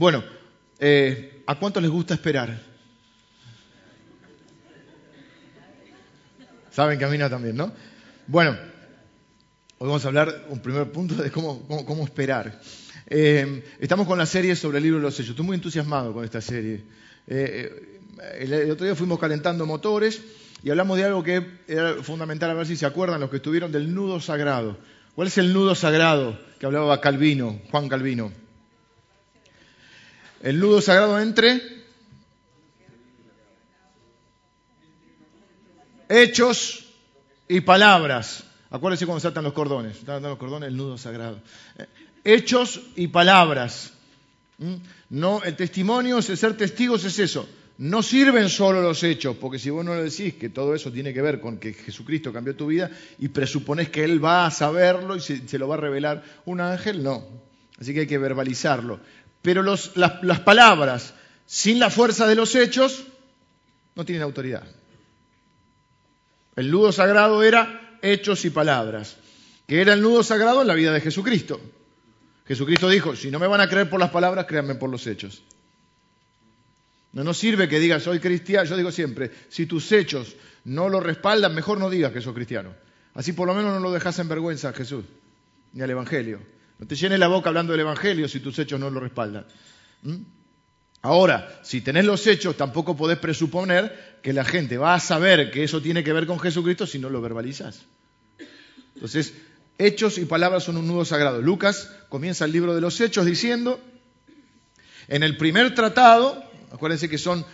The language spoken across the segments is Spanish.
Bueno, eh, ¿a cuánto les gusta esperar? Saben que a mí no también, ¿no? Bueno, hoy vamos a hablar un primer punto de cómo, esperar. Eh, estamos con la serie sobre el libro de los sellos. Estoy muy entusiasmado con esta serie. Eh, el, otro día fuimos calentando motores y hablamos de algo que era fundamental, a ver si se acuerdan los que estuvieron del nudo sagrado. ¿Cuál es el nudo sagrado que hablaba Calvino, Juan Calvino? El nudo sagrado entre hechos y palabras. Acuérdense cuando saltan los cordones. Saltan los cordones, el nudo sagrado. Hechos y palabras. ¿Mm? No, el testimonio, el ser testigos es eso. No sirven solo los hechos, porque si vos no le decís que todo eso tiene que ver con que Jesucristo cambió tu vida y presuponés que Él va a saberlo y se, lo va a revelar un ángel, no. Así que hay que verbalizarlo. Pero las, palabras sin la fuerza de los hechos no tienen autoridad. El nudo sagrado era hechos y palabras, que era el nudo sagrado en la vida de Jesucristo. Jesucristo dijo, si no me van a creer por las palabras, créanme por los hechos. No nos sirve que digas soy cristiano. Yo digo siempre, si tus hechos no lo respaldan, mejor no digas que sos cristiano. Así por lo menos no lo dejas en vergüenza a Jesús ni al Evangelio. No te llenes la boca hablando del Evangelio si tus hechos no lo respaldan. ¿Mm? Ahora, si tenés los hechos, tampoco podés presuponer que la gente va a saber que eso tiene que ver con Jesucristo si no lo verbalizas. Entonces, hechos y palabras son un nudo sagrado. Lucas comienza el libro de los hechos diciendo, en el primer tratado, Acuérdense que son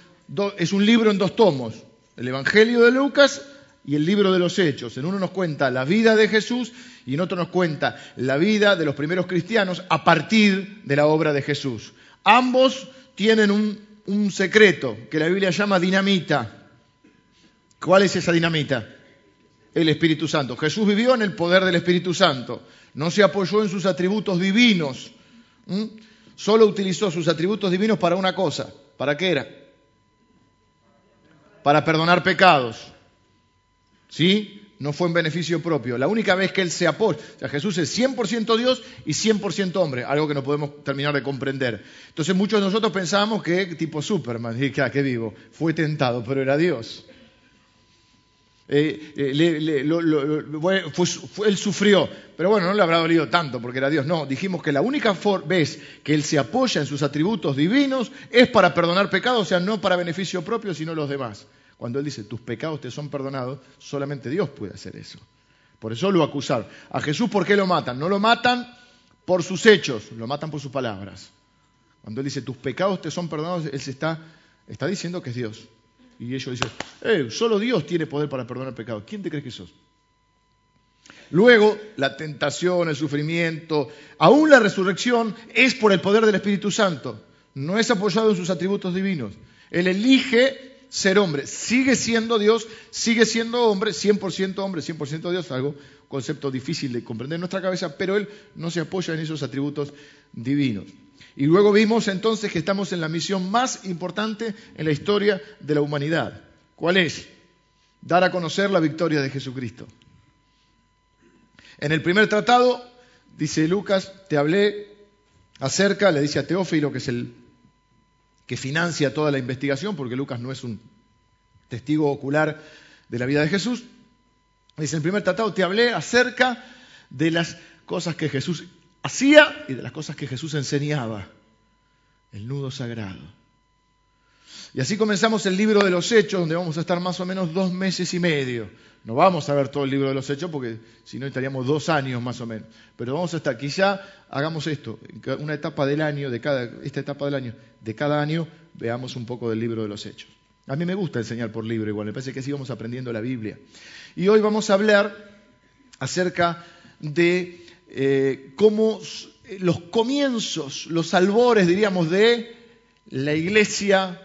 es un libro en dos tomos, el Evangelio de Lucas y el libro de los Hechos. En uno nos cuenta la vida de Jesús y en otro nos cuenta la vida de los primeros cristianos a partir de la obra de Jesús. Ambos tienen un, secreto que la Biblia llama dinamita. ¿Cuál es esa dinamita? El Espíritu Santo. Jesús vivió en el poder del Espíritu Santo. No se apoyó en sus atributos divinos. Solo utilizó sus atributos divinos para una cosa, ¿Para qué era? Para perdonar pecados. ¿Sí? No fue en beneficio propio. La única vez que él se apoya, o sea, Jesús es 100% Dios y 100% hombre, algo que no podemos terminar de comprender. Entonces muchos de nosotros pensábamos que tipo Superman, y que, ah, vivo, fue tentado, pero era Dios. Él sufrió, pero bueno, no le habrá dolido tanto porque era Dios. No, dijimos que la única vez que Él se apoya en sus atributos divinos es para perdonar pecados, o sea, no para beneficio propio, sino los demás. Cuando Él dice, tus pecados te son perdonados, solamente Dios puede hacer eso. Por eso lo acusaron. A Jesús, ¿por qué lo matan? No lo matan por sus hechos, lo matan por sus palabras. Cuando Él dice, tus pecados te son perdonados, Él se está, está diciendo que es Dios. Y ellos dicen, eh, solo Dios tiene poder para perdonar pecado. ¿Quién te crees que sos? Luego, la tentación, el sufrimiento, aún la resurrección es por el poder del Espíritu Santo. No es apoyado en sus atributos divinos. Él elige ser hombre. Sigue siendo Dios, sigue siendo hombre, 100% hombre, 100% Dios, algo concepto difícil de comprender en nuestra cabeza, pero Él no se apoya en esos atributos divinos. Y luego vimos entonces que estamos en la misión más importante en la historia de la humanidad. ¿Cuál es? Dar a conocer la victoria de Jesucristo. En el primer tratado, dice Lucas, te hablé acerca, le dice a Teófilo, que es el que financia toda la investigación, porque Lucas no es un testigo ocular de la vida de Jesús. Dice, en el primer tratado te hablé acerca de las cosas que Jesús hacía y de las cosas que Jesús enseñaba. El nudo sagrado. Y así comenzamos el libro de los Hechos, donde vamos a estar más o menos dos meses y medio. No vamos a ver todo el libro de los Hechos porque si no estaríamos dos años más o menos. Pero vamos a estar, quizá hagamos esto, una etapa del año, de cada, esta etapa del año, de cada año veamos un poco del libro de los Hechos. A mí me gusta enseñar por libro igual, me parece que así vamos aprendiendo la Biblia. Y hoy vamos a hablar acerca de eh, como los comienzos, los albores, diríamos, de la iglesia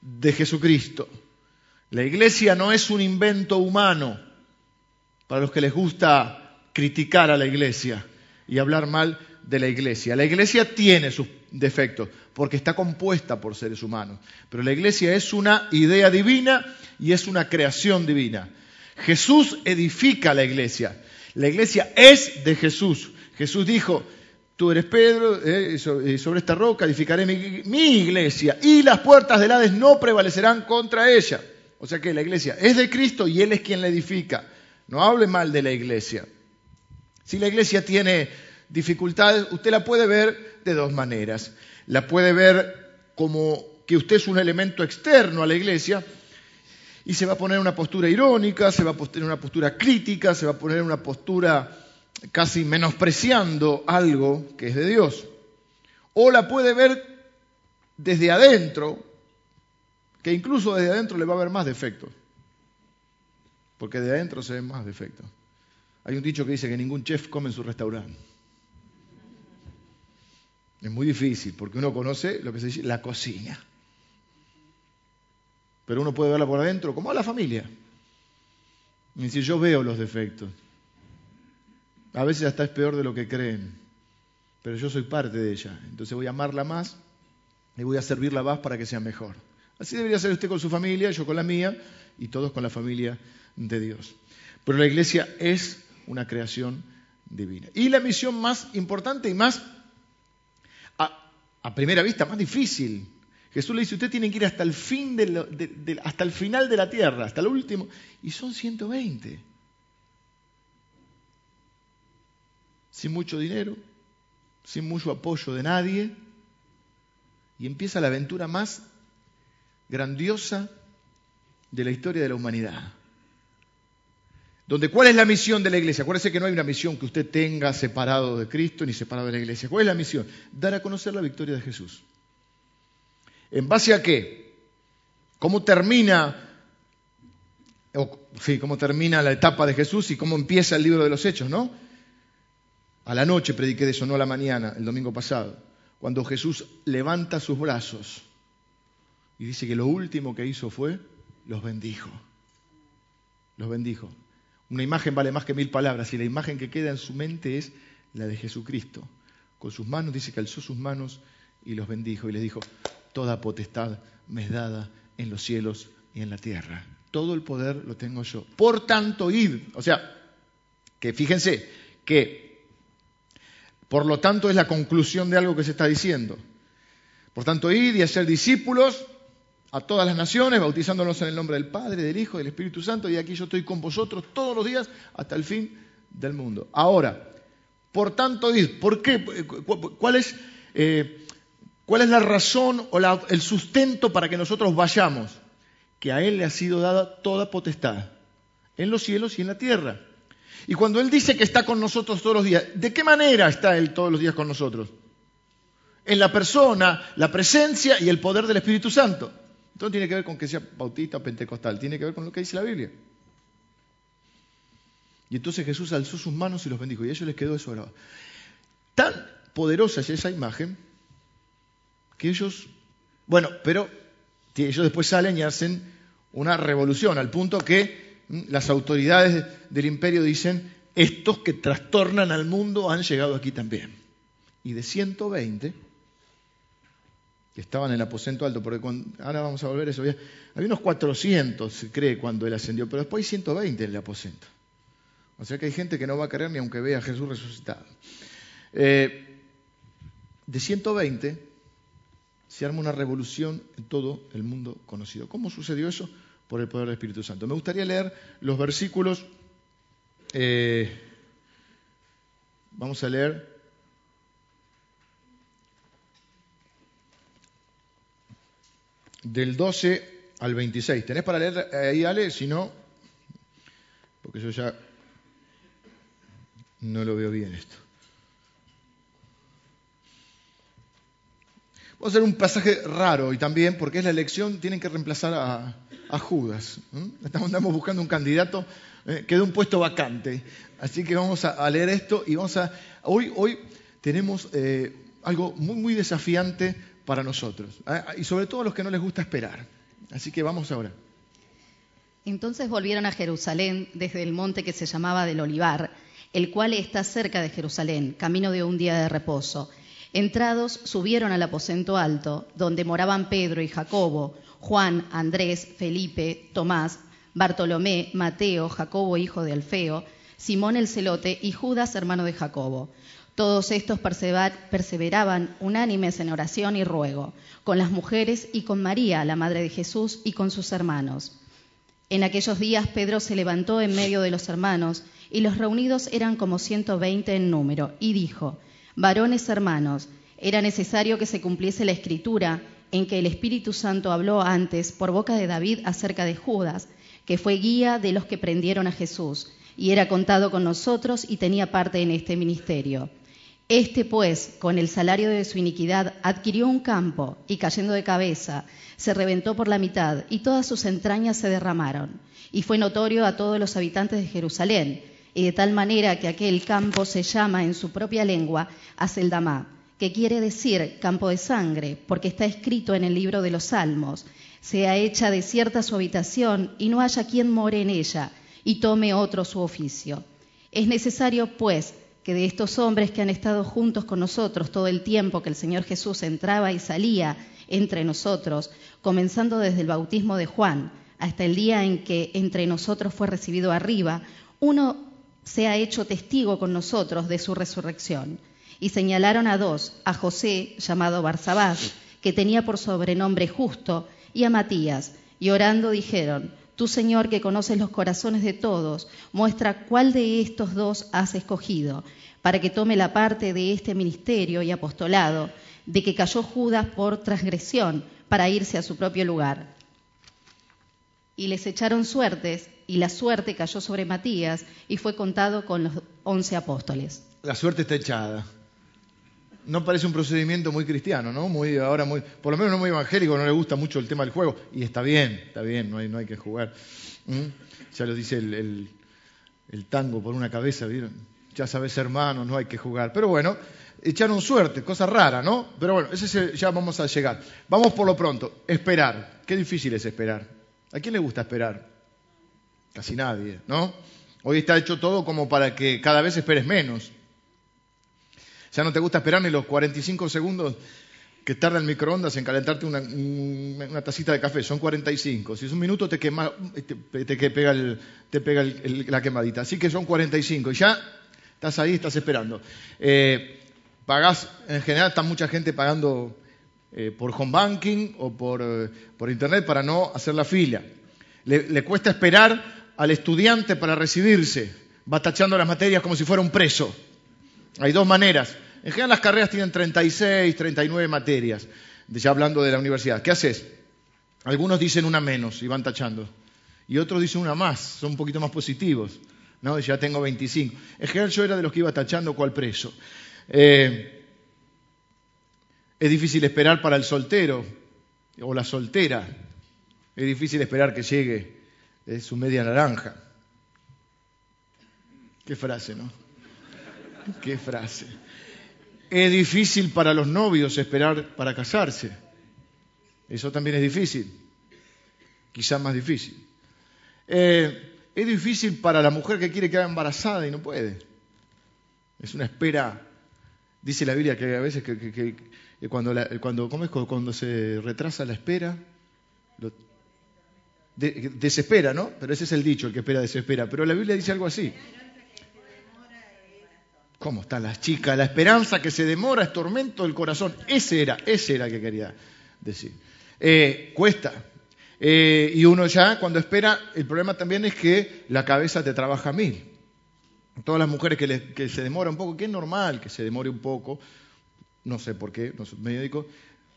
de Jesucristo. La iglesia no es un invento humano para los que les gusta criticar a la iglesia y hablar mal de la iglesia. La iglesia tiene sus defectos porque está compuesta por seres humanos, pero la iglesia es una idea divina y es una creación divina. Jesús edifica la iglesia. La iglesia es de Jesús. Jesús dijo, tú eres Pedro, eh, sobre esta roca edificaré mi, mi iglesia y las puertas del Hades no prevalecerán contra ella. O sea que la iglesia es de Cristo y Él es quien la edifica. No hable mal de la iglesia. Si la iglesia tiene dificultades, usted la puede ver de dos maneras. La puede ver como que usted es un elemento externo a la iglesia y se va a poner una postura irónica, se va a poner una postura crítica, se va a poner una postura casi menospreciando algo que es de Dios. O la puede ver desde adentro, que incluso desde adentro le va a haber más defectos, porque de adentro se ven más defectos. Hay un dicho que dice que ningún chef come en su restaurante. Es muy difícil, porque uno conoce lo que se dice la cocina. Pero uno puede verla por adentro, como a la familia. Y decir, yo veo los defectos. A veces hasta es peor de lo que creen. Pero yo soy parte de ella. Entonces voy a amarla más y voy a servirla más para que sea mejor. Así debería ser usted con su familia, yo con la mía y todos con la familia de Dios. Pero la iglesia es una creación divina. Y la misión más importante y más, a, primera vista, más difícil. Jesús le dice, usted tiene que ir hasta el, fin hasta el final de la tierra, hasta el último. Y son 120. Sin mucho dinero, sin mucho apoyo de nadie. Y empieza la aventura más grandiosa de la historia de la humanidad. Donde, ¿cuál es la misión de la iglesia? Acuérdese que no hay una misión que usted tenga separado de Cristo ni separado de la iglesia. ¿Cuál es la misión? Dar a conocer la victoria de Jesús. ¿En base a qué? ¿Cómo termina, sí, cómo termina la etapa de Jesús y cómo empieza el libro de los Hechos, no? A la noche prediqué de eso, no a la mañana, el domingo pasado, cuando Jesús levanta sus brazos y dice que lo último que hizo fue los bendijo. Los bendijo. Una imagen vale más que mil palabras y la imagen que queda en su mente es la de Jesucristo. Con sus manos dice que alzó sus manos y los bendijo y les dijo, toda potestad me es dada en los cielos y en la tierra. Todo el poder lo tengo yo. Por tanto, id. O sea, que fíjense que, por lo tanto, es la conclusión de algo que se está diciendo. Por tanto, id y hacer discípulos a todas las naciones, bautizándonos en el nombre del Padre, del Hijo del Espíritu Santo, y aquí yo estoy con vosotros todos los días hasta el fin del mundo. Ahora, por tanto, ¿por qué? ¿Cuál es, eh, cuál es la razón o el sustento para que nosotros vayamos? Que a Él le ha sido dada toda potestad, en los cielos y en la tierra. Y cuando Él dice que está con nosotros todos los días, ¿de qué manera está Él todos los días con nosotros? En la persona, la presencia y el poder del Espíritu Santo. Esto no tiene que ver con que sea bautista o pentecostal, tiene que ver con lo que dice la Biblia. Y entonces Jesús alzó sus manos y los bendijo, y a ellos les quedó eso. Tan poderosa es esa imagen que ellos, bueno, pero ellos después salen y hacen una revolución, al punto que las autoridades del imperio dicen, estos que trastornan al mundo han llegado aquí también. Y de 120 que estaban en el aposento alto, porque ahora vamos a volver a eso. Había, unos 400, se cree, cuando él ascendió, pero después hay 120 en el aposento. O sea que hay gente que no va a creer ni aunque vea a Jesús resucitado. Eh, de 120 se arma una revolución en todo el mundo conocido. ¿Cómo sucedió eso? Por el poder del Espíritu Santo. Me gustaría leer los versículos. Eh, vamos a leer del 12 al 26. ¿Tenés para leer ahí, Ale? Si no, porque yo ya no lo veo bien esto. Vamos a hacer un pasaje raro y también, porque es la elección, tienen que reemplazar a, Judas. Estamos, buscando un candidato eh, quedó un puesto vacante. Así que vamos a, leer esto y vamos a... Hoy, hoy tenemos eh, algo muy, muy desafiante para nosotros. ¿eh? Y sobre todo a los que no les gusta esperar. Así que vamos ahora. Entonces volvieron a Jerusalén desde el monte que se llamaba del Olivar, el cual está cerca de Jerusalén, camino de un día de reposo. Entrados, subieron al aposento alto, donde moraban Pedro y Jacobo, Juan, Andrés, Felipe, Tomás, Bartolomé, Mateo, Jacobo hijo de Alfeo, Simón el celote y Judas, hermano de Jacobo. Todos estos perseveraban unánimes en oración y ruego, con las mujeres y con María, la madre de Jesús, y con sus hermanos. En aquellos días Pedro se levantó en medio de los hermanos, y los reunidos eran como ciento veinte en número, y dijo, Varones hermanos, era necesario que se cumpliese la escritura en que el Espíritu Santo habló antes por boca de David acerca de Judas, que fue guía de los que prendieron a Jesús, y era contado con nosotros y tenía parte en este ministerio. Este, pues, con el salario de su iniquidad, adquirió un campo y cayendo de cabeza, se reventó por la mitad y todas sus entrañas se derramaron. Y fue notorio a todos los habitantes de Jerusalén, y de tal manera que aquel campo se llama en su propia lengua Aseldamá, que quiere decir campo de sangre, porque está escrito en el libro de los Salmos, sea hecha desierta su habitación y no haya quien more en ella, y tome otro su oficio. Es necesario, pues, que de estos hombres que han estado juntos con nosotros todo el tiempo que el Señor Jesús entraba y salía entre nosotros, comenzando desde el bautismo de Juan hasta el día en que entre nosotros fue recibido arriba, uno se ha hecho testigo con nosotros de su resurrección. Y señalaron a dos, a José, llamado Barsabás, que tenía por sobrenombre justo, y a Matías, y orando dijeron, Tú, Señor, que conoces los corazones de todos, muestra cuál de estos dos has escogido, para que tome la parte de este ministerio y apostolado, de que cayó Judas por transgresión, para irse a su propio lugar. Y les echaron suertes, y la suerte cayó sobre Matías, y fue contado con los once apóstoles. La suerte está echada no parece un procedimiento muy cristiano, ¿no? Muy, ahora muy, por lo menos no muy evangélico, no le gusta mucho el tema del juego. Y está bien, está bien, no hay, no hay que jugar. Ya lo dice el, tango por una cabeza, ¿vieron? Ya sabes, hermano, no hay que jugar. Pero bueno, echaron suerte, cosa rara, ¿no? Pero bueno, ese ya vamos a llegar. Vamos por lo pronto, esperar. Qué difícil es esperar. ¿A quién le gusta esperar? Casi nadie, ¿no? Hoy está hecho todo como para que cada vez esperes menos. Ya no te gusta esperar ni los 45 segundos que tarda el microondas en calentarte una, una, tacita de café, son 45. Si es un minuto te, quema, te, pega, el, la quemadita. Así que son 45. Y ya estás ahí, estás esperando. Eh, pagás, en general está mucha gente pagando eh, por home banking o por, eh, por, internet para no hacer la fila. Le, le cuesta esperar al estudiante para recibirse. Va tachando las materias como si fuera un preso. Hay dos maneras. En general las carreras tienen 36, 39 materias, ya hablando de la universidad. ¿Qué haces? Algunos dicen una menos y van tachando. Y otros dicen una más, son un poquito más positivos. ¿no? Ya tengo 25. En general yo era de los que iba tachando cual preso. Eh, es difícil esperar para el soltero o la soltera. Es difícil esperar que llegue eh, su media naranja. Qué frase, ¿no? Qué frase. Es difícil para los novios esperar para casarse. Eso también es difícil. Quizás más difícil. Eh, es difícil para la mujer que quiere quedar embarazada y no puede. Es una espera. Dice la Biblia que a veces que, cuando, cuando, ¿cómo es? cuando se retrasa la espera, desespera, ¿no? Pero ese es el dicho, el que espera desespera. Pero la Biblia dice algo así. ¿Cómo están las chicas? La esperanza que se demora es tormento del corazón. Ese era, ese era que quería decir. Eh, cuesta. Eh, y uno ya, cuando espera, el problema también es que la cabeza te trabaja mil. Todas las mujeres que, se demora un poco, que es normal que se demore un poco, no sé por qué, no soy médico,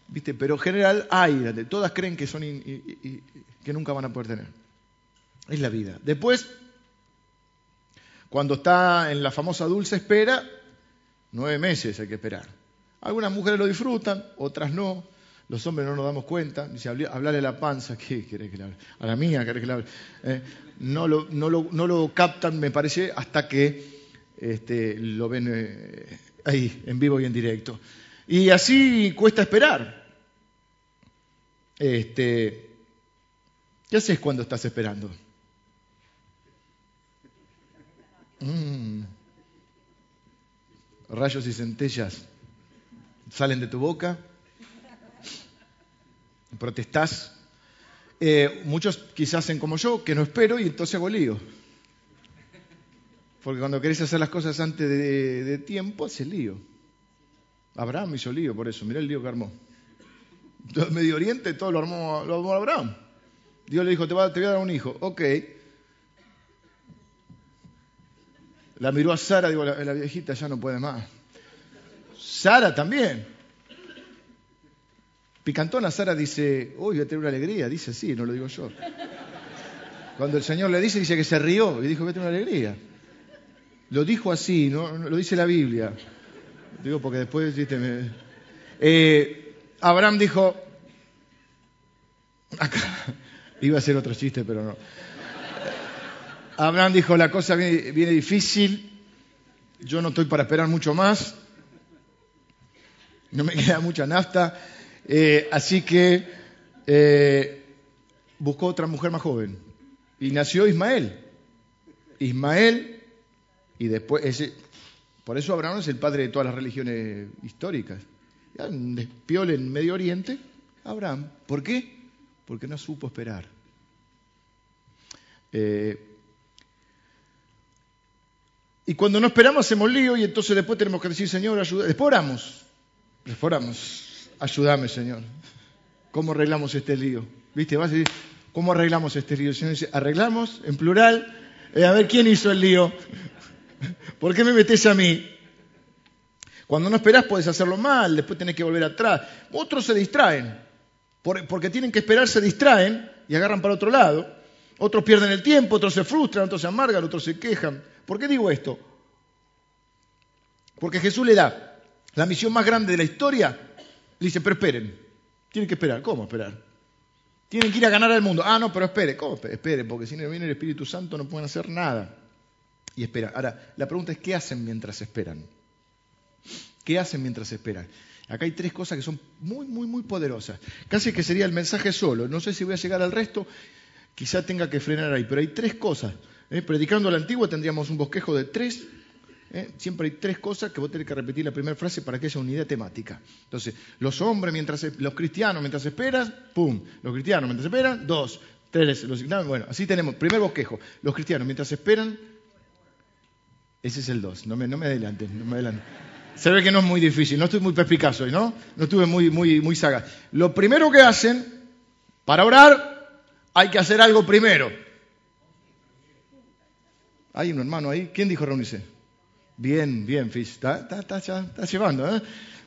¿viste? pero en general hay, todas creen que, son que nunca van a poder tener. Es la vida. Después cuando está en la famosa dulce espera, nueve meses hay que esperar. Algunas mujeres lo disfrutan, otras no. Los hombres no nos damos cuenta. Dice, hablarle a la panza, ¿qué querés que le hable? A la mía, ¿querés que le hable? Eh, no, lo, captan, me parece, hasta que este, lo ven eh, ahí, en vivo y en directo. Y así cuesta esperar. Este, ¿Qué haces cuando estás esperando? Mm. Rayos y centellas salen de tu boca. Protestás. Eh, muchos quizás hacen como yo, que no espero y entonces hago lío. Porque cuando querés hacer las cosas antes de, tiempo, hace lío. Abraham hizo lío por eso. Mirá el lío que armó. Medio Oriente todo lo armó, lo armó Abraham. Dios le dijo, te, te voy a dar un hijo. Ok. La miró a Sara, digo, la, viejita ya no puede más. Sara también. Picantona Sara dice, uy, voy a tener una alegría. Dice así, no lo digo yo. Cuando el Señor le dice, dice que se rió y dijo, voy a tener una alegría. Lo dijo así, ¿no? lo dice la Biblia. Digo porque después, viste, eh, Abraham dijo, acá, iba a ser otro chiste, pero no. Abraham dijo, la cosa viene, difícil, yo no estoy para esperar mucho más, no me queda mucha nafta, eh, así que eh, buscó otra mujer más joven y nació Ismael. Ismael y después, ese, por eso Abraham es el padre de todas las religiones históricas. Ya, un en Medio Oriente, Abraham. ¿Por qué? Porque no supo esperar. Eh, y cuando no esperamos hacemos lío y entonces después tenemos que decir, Señor, ayuda. Después oramos. Después oramos. Ayúdame, Señor. ¿Cómo arreglamos este lío? ¿Viste? Vas a decir, ¿cómo arreglamos este lío? El Señor dice, arreglamos en plural. Eh, a ver, ¿quién hizo el lío? ¿Por qué me metes a mí? Cuando no esperás puedes hacerlo mal, después tenés que volver atrás. Otros se distraen, porque tienen que esperar, se distraen y agarran para otro lado. Otros pierden el tiempo, otros se frustran, otros se amargan, otros se quejan. ¿Por qué digo esto? Porque Jesús le da la misión más grande de la historia. Dice, pero esperen, tienen que esperar. ¿Cómo esperar? Tienen que ir a ganar al mundo. Ah, no, pero espere. ¿Cómo? Espere, porque si no viene el Espíritu Santo no pueden hacer nada y esperan. Ahora, la pregunta es, ¿qué hacen mientras esperan? ¿Qué hacen mientras esperan? Acá hay tres cosas que son muy, muy, muy poderosas. Casi que sería el mensaje solo. No sé si voy a llegar al resto, quizá tenga que frenar ahí, pero hay tres cosas. ¿Eh? Predicando la antigua tendríamos un bosquejo de tres. ¿eh? Siempre hay tres cosas que vos tenés que repetir la primera frase para que haya unidad temática. Entonces, los hombres mientras, los cristianos mientras esperan, pum. Los cristianos mientras esperan, dos. Tres, los bueno, así tenemos. Primer bosquejo. Los cristianos mientras esperan, ese es el 2, no me, no me adelante, no me adelante. Se ve que no es muy difícil, no estoy muy perspicaz hoy, ¿no? No estuve muy, muy, muy sagaz. Lo primero que hacen, para orar, hay que hacer algo primero. Hay un hermano ahí. ¿Quién dijo reunirse? Bien, bien, Fish. Está, está, está, llevando, ¿eh?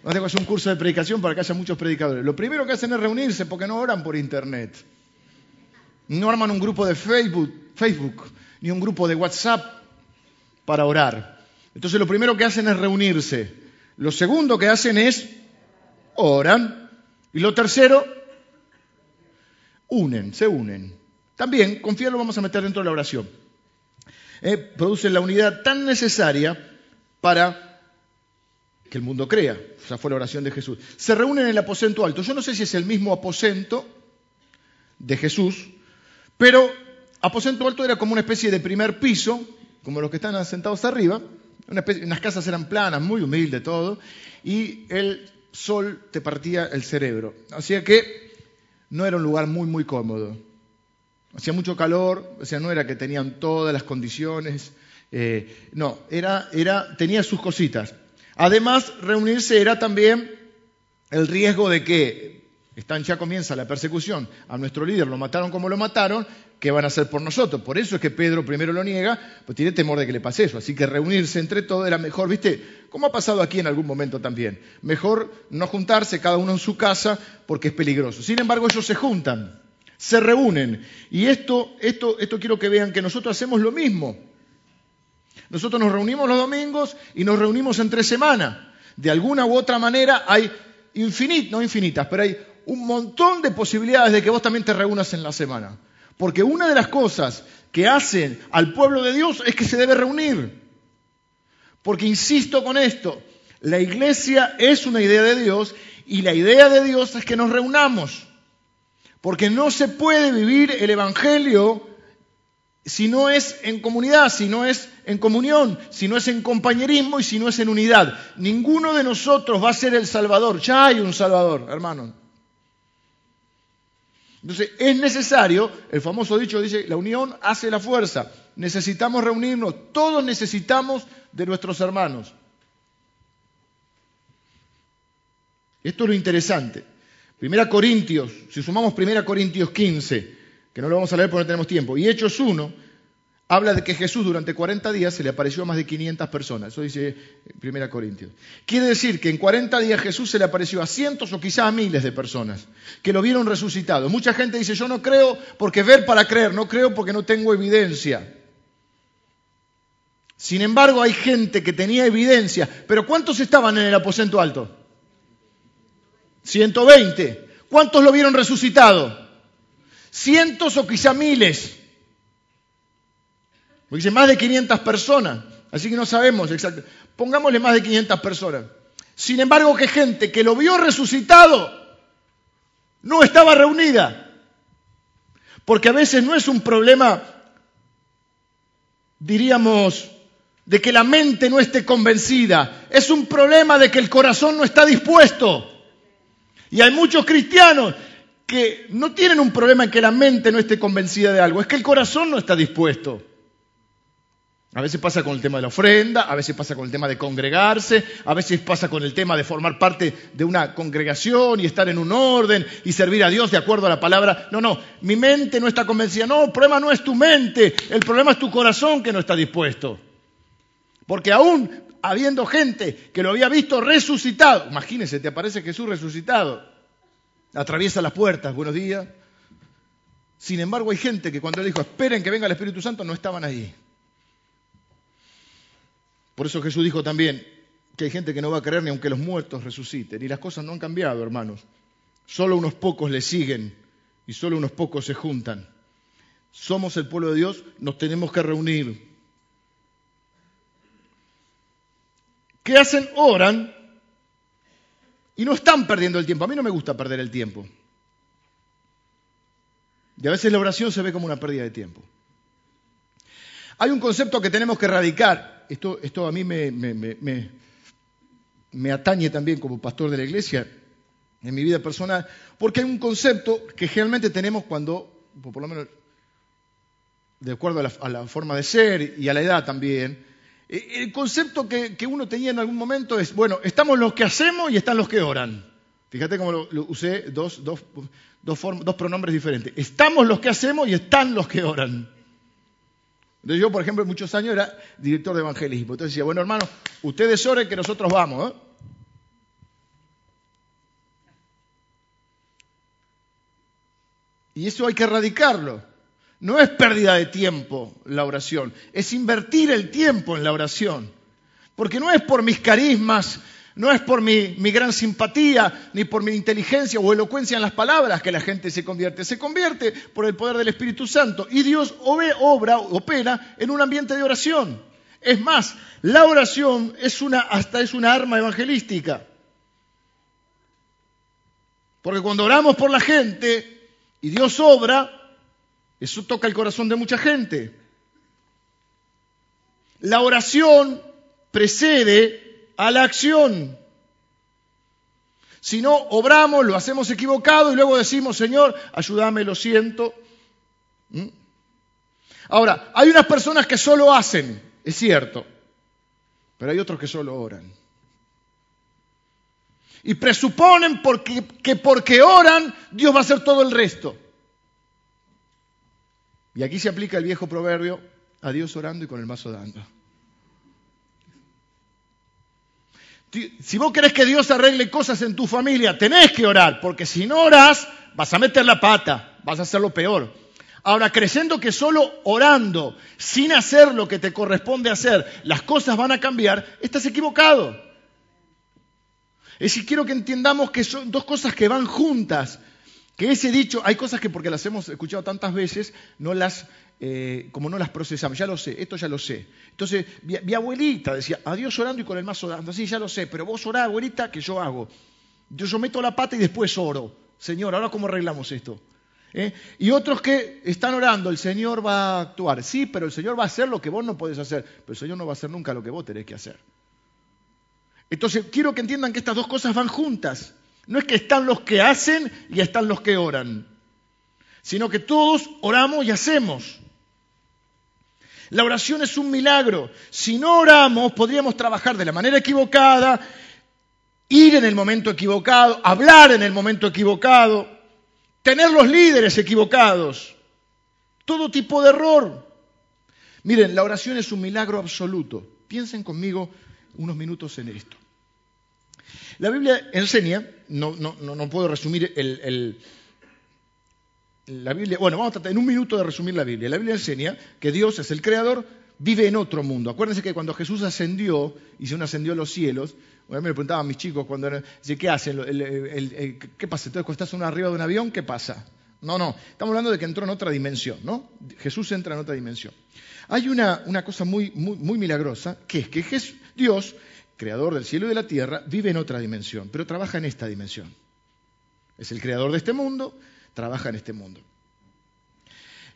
A hacer un curso de predicación para que haya muchos predicadores. Lo primero que hacen es reunirse porque no oran por internet. No arman un grupo de Facebook, Facebook ni un grupo de WhatsApp para orar. Entonces lo primero que hacen es reunirse. Lo segundo que hacen es oran. Y lo tercero, unen, se unen. También, confía, lo vamos a meter dentro de la oración. Eh, producen la unidad tan necesaria para que el mundo crea. O sea, fue la oración de Jesús. Se reúnen en el aposento alto. Yo no sé si es el mismo aposento de Jesús, pero aposento alto era como una especie de primer piso como los que están sentados arriba. unas casas eran planas, muy humildes todo, y el sol te partía el cerebro. Así que no era un lugar muy, muy cómodo. Hacía mucho calor, o sea, no era que tenían todas las condiciones, eh, no, era, era, tenía sus cositas. Además, reunirse era también el riesgo de que, están, ya comienza la persecución, a nuestro líder lo mataron como lo mataron, ¿qué van a hacer por nosotros? Por eso es que Pedro primero lo niega, pues tiene temor de que le pase eso. Así que reunirse entre todos era mejor, ¿viste? Como ha pasado aquí en algún momento también. Mejor no juntarse cada uno en su casa porque es peligroso. Sin embargo, ellos se juntan, se reúnen. Y esto, esto, esto quiero que vean que nosotros hacemos lo mismo. Nosotros nos reunimos los domingos y nos reunimos entre semana. De alguna u otra manera hay infinitas, no infinitas, pero hay un montón de posibilidades de que vos también te reúnas en la semana. Porque una de las cosas que hacen al pueblo de Dios es que se debe reunir. Porque insisto con esto, la iglesia es una idea de Dios y la idea de Dios es que nos reunamos. Porque no se puede vivir el Evangelio si no es en comunidad, si no es en comunión, si no es en compañerismo y si no es en unidad. Ninguno de nosotros va a ser el Salvador. Ya hay un Salvador, hermano. Entonces, es necesario, el famoso dicho dice, la unión hace la fuerza. Necesitamos reunirnos, todos necesitamos de nuestros hermanos. Esto es lo interesante. Primera Corintios, si sumamos Primera Corintios 15, que no lo vamos a leer porque no tenemos tiempo, y Hechos 1, habla de que Jesús durante 40 días se le apareció a más de 500 personas. Eso dice Primera Corintios. Quiere decir que en 40 días Jesús se le apareció a cientos o quizás a miles de personas que lo vieron resucitado. Mucha gente dice, yo no creo porque ver para creer, no creo porque no tengo evidencia. Sin embargo, hay gente que tenía evidencia. Pero ¿cuántos estaban en el aposento alto? 120. ¿Cuántos lo vieron resucitado? Cientos o quizá miles. Porque dice más de 500 personas. Así que no sabemos exactamente. Pongámosle más de 500 personas. Sin embargo, que gente que lo vio resucitado no estaba reunida. Porque a veces no es un problema, diríamos, de que la mente no esté convencida. Es un problema de que el corazón no está dispuesto. Y hay muchos cristianos que no tienen un problema en que la mente no esté convencida de algo, es que el corazón no está dispuesto. A veces pasa con el tema de la ofrenda, a veces pasa con el tema de congregarse, a veces pasa con el tema de formar parte de una congregación y estar en un orden y servir a Dios de acuerdo a la palabra. No, no, mi mente no está convencida. No, el problema no es tu mente, el problema es tu corazón que no está dispuesto. Porque aún habiendo gente que lo había visto resucitado, imagínense, te aparece Jesús resucitado, atraviesa las puertas, buenos días. Sin embargo, hay gente que cuando él dijo, esperen que venga el Espíritu Santo, no estaban allí. Por eso Jesús dijo también que hay gente que no va a creer ni aunque los muertos resuciten. Y las cosas no han cambiado, hermanos. Solo unos pocos le siguen y solo unos pocos se juntan. Somos el pueblo de Dios, nos tenemos que reunir. ¿Qué hacen? Oran y no están perdiendo el tiempo. A mí no me gusta perder el tiempo. Y a veces la oración se ve como una pérdida de tiempo. Hay un concepto que tenemos que erradicar esto, esto a mí me, atañe también como pastor de la iglesia, en mi vida personal, porque hay un concepto que generalmente tenemos cuando, por lo menos de acuerdo a la, forma de ser y a la edad también, el concepto que, uno tenía en algún momento es, bueno, estamos los que hacemos y están los que oran. Fíjate cómo lo, usé dos, dos, dos pronombres diferentes. Estamos los que hacemos y están los que oran. Entonces yo, por ejemplo, muchos años era director de evangelismo. Entonces decía, bueno, hermano, ustedes oren que nosotros vamos. ¿eh? Y eso hay que erradicarlo. No es pérdida de tiempo la oración, es invertir el tiempo en la oración. Porque no es por mis carismas, no es por mi, gran simpatía, ni por mi inteligencia o elocuencia en las palabras que la gente se convierte. Se convierte por el poder del Espíritu Santo. Y Dios obra, opera en un ambiente de oración. Es más, la oración es una, hasta es una arma evangelística. Porque cuando oramos por la gente y Dios obra, eso toca el corazón de mucha gente. La oración precede a la acción. Si no obramos, lo hacemos equivocado y luego decimos, Señor, ayúdame, lo siento. ¿Mm? Ahora, hay unas personas que solo hacen, es cierto, pero hay otros que solo oran. Y presuponen porque, que porque oran, Dios va a hacer todo el resto. Y aquí se aplica el viejo proverbio, a Dios orando y con el mazo dando. Si vos querés que Dios arregle cosas en tu familia, tenés que orar, porque si no orás, vas a meter la pata, vas a hacerlo peor. Ahora, creyendo que solo orando, sin hacer lo que te corresponde hacer, las cosas van a cambiar, estás equivocado. Es decir, quiero que entendamos que son dos cosas que van juntas. Que ese dicho, hay cosas que porque las hemos escuchado tantas veces, no las eh, como no las procesamos, ya lo sé, esto ya lo sé. Entonces, mi, abuelita decía, adiós orando y con el mazo dando, sí, ya lo sé, pero vos orá, abuelita, que yo hago. Yo, yo meto la pata y después oro. Señor, ahora cómo arreglamos esto. ¿Eh? Y otros que están orando, el Señor va a actuar. Sí, pero el Señor va a hacer lo que vos no podés hacer, pero el Señor no va a hacer nunca lo que vos tenés que hacer. Entonces, quiero que entiendan que estas dos cosas van juntas. No es que están los que hacen y están los que oran. sino que todos oramos y hacemos. La oración es un milagro. Si no oramos, podríamos trabajar de la manera equivocada, ir en el momento equivocado, hablar en el momento equivocado, tener los líderes equivocados, todo tipo de error. Miren, la oración es un milagro absoluto. Piensen conmigo unos minutos en esto. La Biblia enseña, no, no, no puedo resumir el, la Biblia, bueno, vamos a tratar en un minuto de resumir la Biblia. La Biblia enseña que Dios es el creador, vive en otro mundo. Acuérdense que cuando Jesús ascendió y se ascendió a los cielos, me preguntaban mis chicos cuando ¿qué hacen? ¿Qué pasa? Entonces, cuando estás arriba de un avión, ¿qué pasa? No, no, estamos hablando de que entró en otra dimensión, ¿no? Jesús entra en otra dimensión. Hay una, cosa muy, muy, muy, milagrosa, que es que Dios, creador del cielo y de la tierra, vive en otra dimensión, pero trabaja en esta dimensión. Es el creador de este mundo, trabaja en este mundo.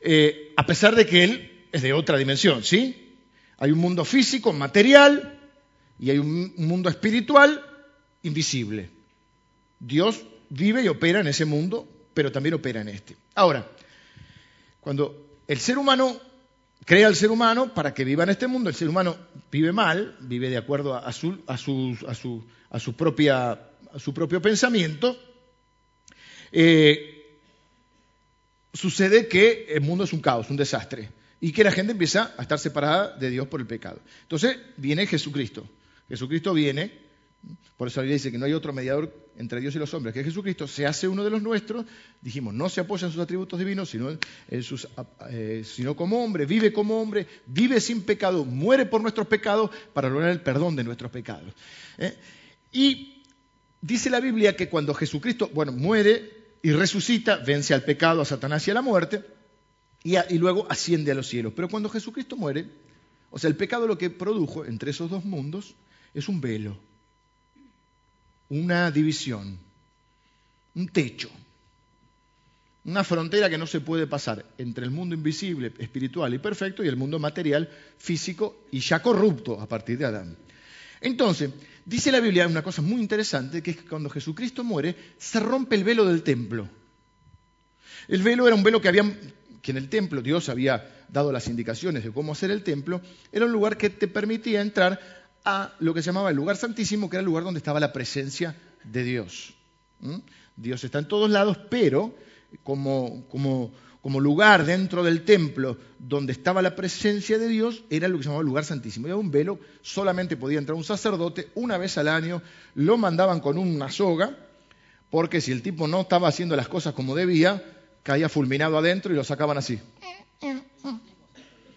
Eh, a pesar de que Él es de otra dimensión, ¿sí? Hay un mundo físico, material, y hay un mundo espiritual invisible. Dios vive y opera en ese mundo, pero también opera en este. Ahora, cuando el ser humano crea al ser humano para que viva en este mundo, el ser humano vive mal, vive de acuerdo a su, propio pensamiento, eh, sucede que el mundo es un caos, un desastre, y que la gente empieza a estar separada de Dios por el pecado. Entonces viene Jesucristo. Jesucristo viene, por eso la Biblia dice que no hay otro mediador entre Dios y los hombres, que Jesucristo se hace uno de los nuestros, dijimos, no se apoya en sus atributos divinos, sino, en sus, eh, sino como hombre, vive como hombre, vive sin pecado, muere por nuestros pecados para lograr el perdón de nuestros pecados. ¿eh? Y dice la Biblia que cuando Jesucristo, bueno, muere y resucita, vence al pecado, a Satanás y a la muerte, y, y luego asciende a los cielos. Pero cuando Jesucristo muere, o sea, el pecado lo que produjo entre esos dos mundos, es un velo, una división, un techo, una frontera que no se puede pasar entre el mundo invisible, espiritual y perfecto y el mundo material, físico y ya corrupto a partir de Adán. Entonces, dice la Biblia una cosa muy interesante, que es que cuando Jesucristo muere, se rompe el velo del templo. El velo era un velo que que en el templo Dios había dado las indicaciones de cómo hacer el templo, era un lugar que te permitía entrar a lo que se llamaba el lugar santísimo, que era el lugar donde estaba la presencia de Dios. Dios está en todos lados, pero como, como, lugar dentro del templo donde estaba la presencia de Dios, era lo que se llamaba el lugar santísimo. Era un velo, solamente podía entrar un sacerdote una vez al año, lo mandaban con una soga, porque si el tipo no estaba haciendo las cosas como debía, caía fulminado adentro y lo sacaban así.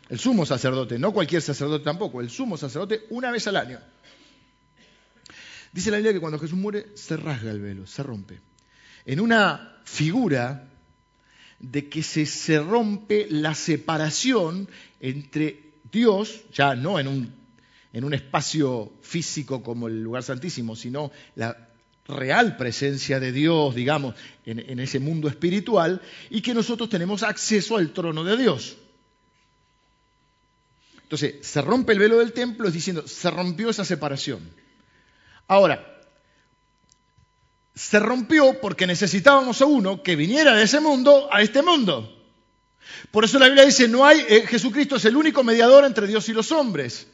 El sumo sacerdote, no cualquier sacerdote tampoco, el sumo sacerdote una vez al año. Dice la Biblia que cuando Jesús muere se rasga el velo, se rompe. En una figura de que se, rompe la separación entre Dios, ya no en un, espacio físico como el lugar santísimo, sino la real presencia de Dios, digamos, en, ese mundo espiritual, y que nosotros tenemos acceso al trono de Dios. Entonces, se rompe el velo del templo, es diciendo, se rompió esa separación. Ahora, se rompió porque necesitábamos a uno que viniera de ese mundo a este mundo. Por eso la Biblia dice, no hay, eh, Jesucristo es el único mediador entre Dios y los hombres.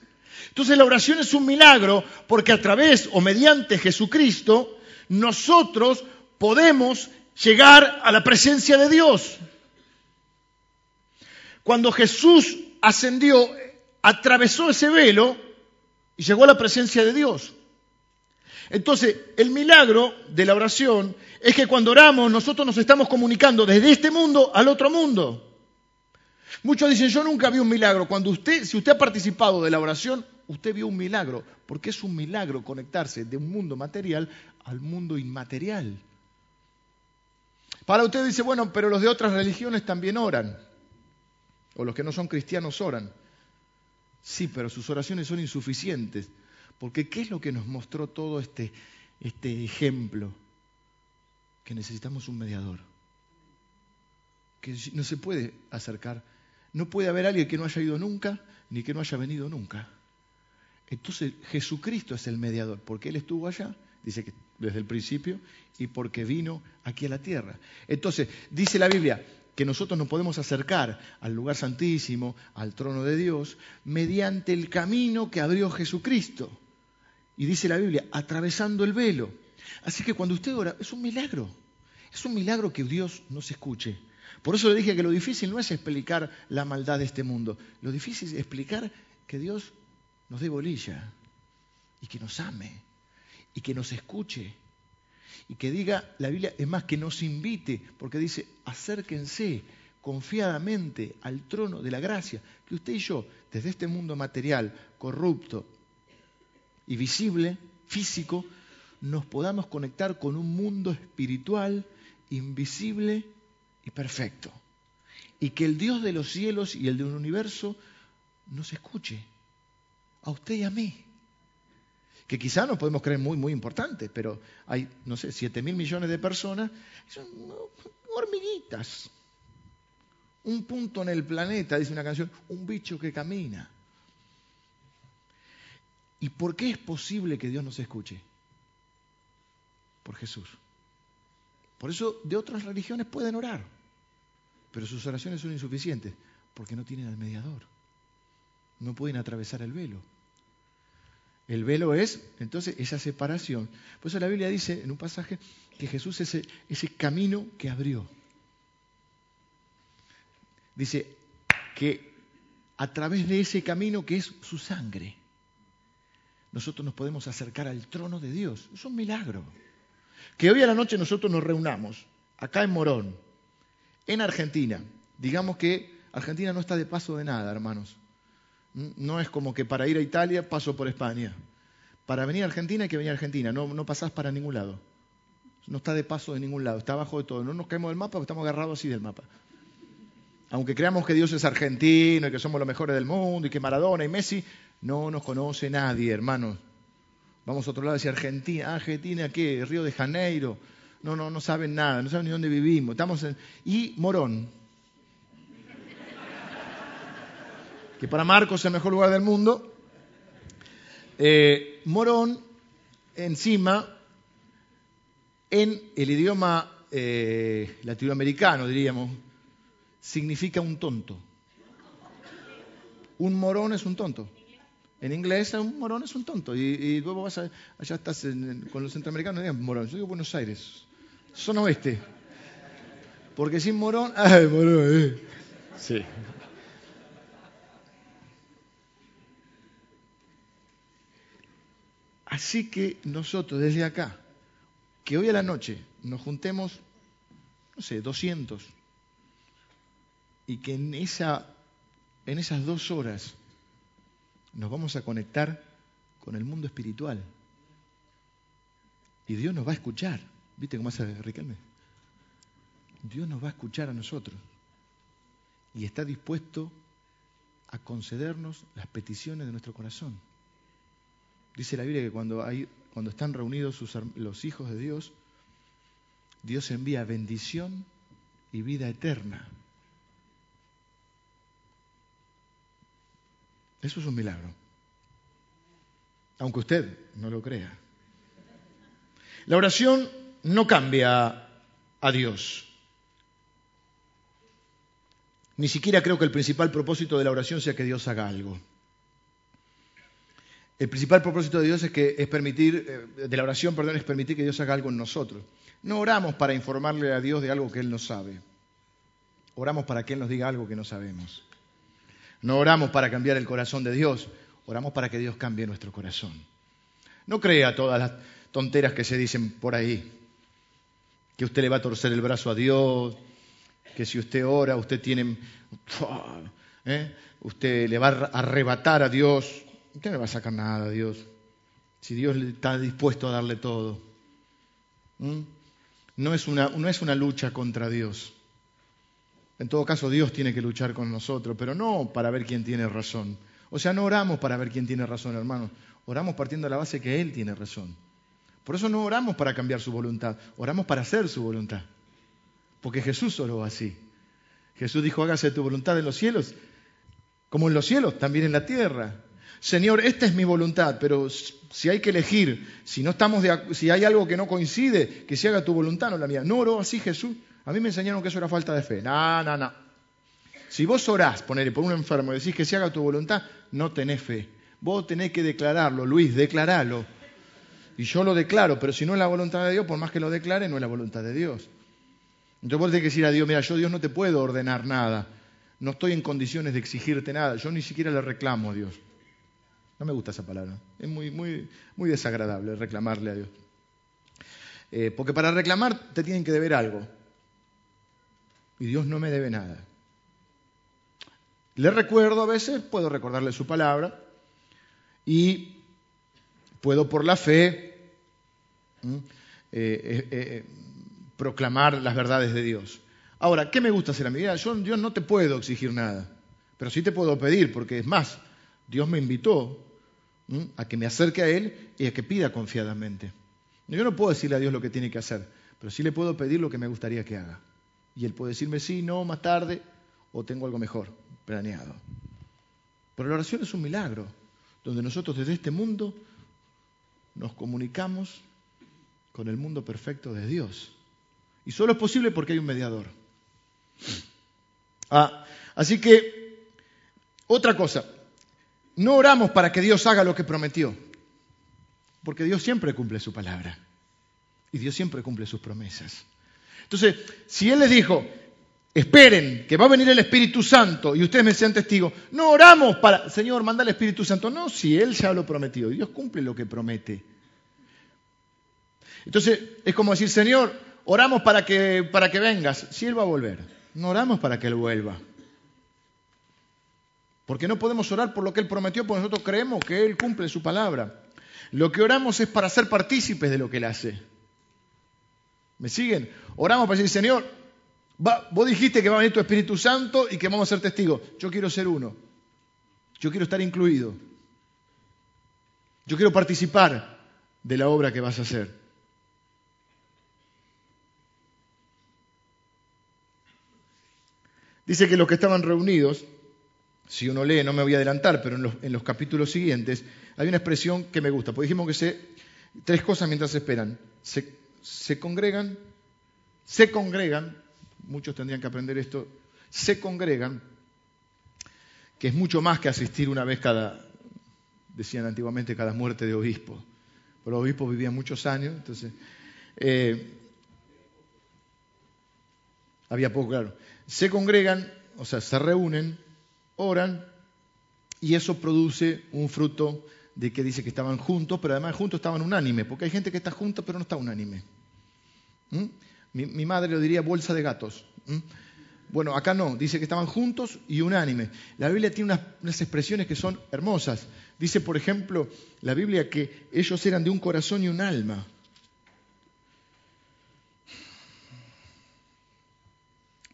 Entonces la oración es un milagro porque a través o mediante Jesucristo nosotros podemos llegar a la presencia de Dios. Cuando Jesús ascendió, atravesó ese velo y llegó a la presencia de Dios. Entonces, el milagro de la oración es que cuando oramos nosotros nos estamos comunicando desde este mundo al otro mundo. Muchos dicen, yo nunca vi un milagro. Cuando usted, si usted ha participado de la oración, usted vio un milagro, porque es un milagro conectarse de un mundo material al mundo inmaterial. Para usted dice, bueno, pero los de otras religiones también oran, o los que no son cristianos oran. Sí, pero sus oraciones son insuficientes. Porque ¿qué es lo que nos mostró todo este, este ejemplo? Que necesitamos un mediador. Que no se puede acercar. No puede haber alguien que no haya ido nunca, ni que no haya venido nunca. Entonces Jesucristo es el mediador, porque Él estuvo allá, dice que desde el principio, y porque vino aquí a la tierra. Entonces, dice la Biblia, que nosotros nos podemos acercar al lugar santísimo, al trono de Dios, mediante el camino que abrió Jesucristo. Y dice la Biblia, atravesando el velo. Así que cuando usted ora, es un milagro. Es un milagro que Dios nos escuche. Por eso le dije que lo difícil no es explicar la maldad de este mundo. Lo difícil es explicar que Dios nos dé bolilla y que nos ame y que nos escuche y que diga la Biblia, es más, que nos invite, porque dice, acérquense confiadamente al trono de la gracia, que usted y yo, desde este mundo material, corrupto y visible, físico, nos podamos conectar con un mundo espiritual, invisible y perfecto. Y que el Dios de los cielos y el del universo nos escuche, a usted y a mí que quizá nos podemos creer muy, muy importantes, pero hay, no sé, 7 mil millones de personas, son hormiguitas. Un punto en el planeta, dice una canción, un bicho que camina. ¿Y por qué es posible que Dios nos escuche? Por Jesús. Por eso de otras religiones pueden orar, pero sus oraciones son insuficientes, porque no tienen al mediador. No pueden atravesar el velo. El velo es, entonces, esa separación. Por eso la Biblia dice en un pasaje que Jesús es ese, camino que abrió. Dice que a través de ese camino que es su sangre, nosotros nos podemos acercar al trono de Dios. Es un milagro. Que hoy a la noche nosotros nos reunamos, acá en Morón, en Argentina. Digamos que Argentina no está de paso de nada, hermanos. No es como que para ir a Italia paso por España. Para venir a Argentina hay que venir a Argentina, no, no pasás para ningún lado. No está de paso de ningún lado, está abajo de todo. No nos caemos del mapa porque estamos agarrados así del mapa. Aunque creamos que Dios es argentino y que somos los mejores del mundo y que Maradona y Messi, no nos conoce nadie, hermanos. Vamos a otro lado decir Argentina, Argentina, ¿qué? Río de Janeiro. No, no, no saben nada, no saben ni dónde vivimos. Estamos en... Y Morón, que para Marcos es el mejor lugar del mundo. Eh, morón, encima, en el idioma eh, latinoamericano, diríamos, significa un tonto. Un morón es un tonto. En inglés, un morón es un tonto. Y, luego vas allá estás con los centroamericanos, digan morón. Yo digo Buenos Aires, son oeste. Porque sin morón, ay, morón, eh. Sí. Así que nosotros desde acá, que hoy a la noche nos juntemos, no sé, 200, y que en, esa, en esas dos horas nos vamos a conectar con el mundo espiritual. Y Dios nos va a escuchar. ¿Viste cómo hace Riquelme? Dios nos va a escuchar a nosotros. Y está dispuesto a concedernos las peticiones de nuestro corazón. Dice la Biblia que cuando, hay, cuando están reunidos los hijos de Dios, Dios envía bendición y vida eterna. Eso es un milagro. Aunque usted no lo crea. La oración no cambia a Dios. Ni siquiera creo que el principal propósito de la oración sea que Dios haga algo. El principal propósito de Dios es que es permitir, eh, de la oración, perdón, es permitir que Dios haga algo en nosotros. No oramos para informarle a Dios de algo que Él no sabe. Oramos para que Él nos diga algo que no sabemos. No oramos para cambiar el corazón de Dios, oramos para que Dios cambie nuestro corazón. No crea todas las tonteras que se dicen por ahí, que usted le va a torcer el brazo a Dios, que si usted ora, usted tiene, ¿eh? usted le va a arrebatar a Dios. Usted no va a sacar nada Dios. Si Dios está dispuesto a darle todo. No, es una, no es una lucha contra Dios. En todo caso, Dios tiene que luchar con nosotros, pero no para ver quién tiene razón. O sea, no oramos para ver quién tiene razón, hermano. Oramos partiendo de la base que Él tiene razón. Por eso no oramos para cambiar su voluntad, oramos para hacer su voluntad. Porque Jesús oró así. Jesús dijo, hágase tu voluntad en los cielos, como en los cielos, también en la tierra. Señor, esta es mi voluntad, pero si hay que elegir, si no estamos de, si hay algo que no coincide, que se haga tu voluntad, no la mía. No oró así Jesús. A mí me enseñaron que eso era falta de fe. No, no, no. Si vos orás, ponerle por un enfermo y decís que se haga tu voluntad, no tenés fe. Vos tenés que declararlo, Luis, declaralo. Y yo lo declaro, pero si no es la voluntad de Dios, por más que lo declare, no es la voluntad de Dios. Entonces vos tenés que decir a Dios, mira, yo Dios no te puedo ordenar nada. No estoy en condiciones de exigirte nada. Yo ni siquiera le reclamo a Dios. No me gusta esa palabra. Es muy, muy, muy desagradable reclamarle a Dios. Eh, porque para reclamar te tienen que deber algo. Y Dios no me debe nada. Le recuerdo a veces, puedo recordarle su palabra y puedo por la fe eh, eh, proclamar las verdades de Dios. Ahora, ¿qué me gusta hacer a mi vida? Yo, no te puedo exigir nada, pero sí te puedo pedir, porque es más, Dios me invitó a que me acerque a Él y a que pida confiadamente. Yo no puedo decirle a Dios lo que tiene que hacer, pero sí le puedo pedir lo que me gustaría que haga. Y Él puede decirme sí, no, más tarde, o tengo algo mejor planeado. Pero la oración es un milagro, donde nosotros desde este mundo nos comunicamos con el mundo perfecto de Dios. Y solo es posible porque hay un mediador. Ah, así que, otra cosa, no oramos para que Dios haga lo que prometió, porque Dios siempre cumple su palabra y Dios siempre cumple sus promesas. Entonces, si Él les dijo, esperen que va a venir el Espíritu Santo y ustedes me sean testigos, no oramos para, Señor, manda el Espíritu Santo, no, si Él ya lo prometió, Dios cumple lo que promete. Entonces es como decir, Señor, oramos para que, para que vengas. Si Él va a volver, no oramos para que Él vuelva. Porque no podemos orar por lo que Él prometió, porque nosotros creemos que Él cumple su palabra. Lo que oramos es para ser partícipes de lo que Él hace. ¿Me siguen? Oramos para decir, Señor, vos dijiste que va a venir tu Espíritu Santo y que vamos a ser testigos. Yo quiero ser uno. Yo quiero estar incluido. Yo quiero participar de la obra que vas a hacer. Dice que los que estaban reunidos, si uno lee, no me voy a adelantar, pero en los, capítulos siguientes, hay una expresión que me gusta, porque dijimos que se, tres cosas mientras esperan. Se, se congregan, se congregan, muchos tendrían que aprender esto, se congregan, que es mucho más que asistir una vez cada, decían antiguamente, cada muerte de obispo. Pero los obispos vivían muchos años, entonces eh, había poco, claro se congregan, o sea, se reúnen, oran, y eso produce un fruto de que dice que estaban juntos, pero además juntos estaban unánime, porque hay gente que está junta pero no está unánime. ¿Mm? Mi, madre lo diría bolsa de gatos. ¿Mm? Bueno, acá no, dice que estaban juntos y unánime. La Biblia tiene unas, unas, expresiones que son hermosas. Dice, por ejemplo, la Biblia que ellos eran de un corazón y un alma.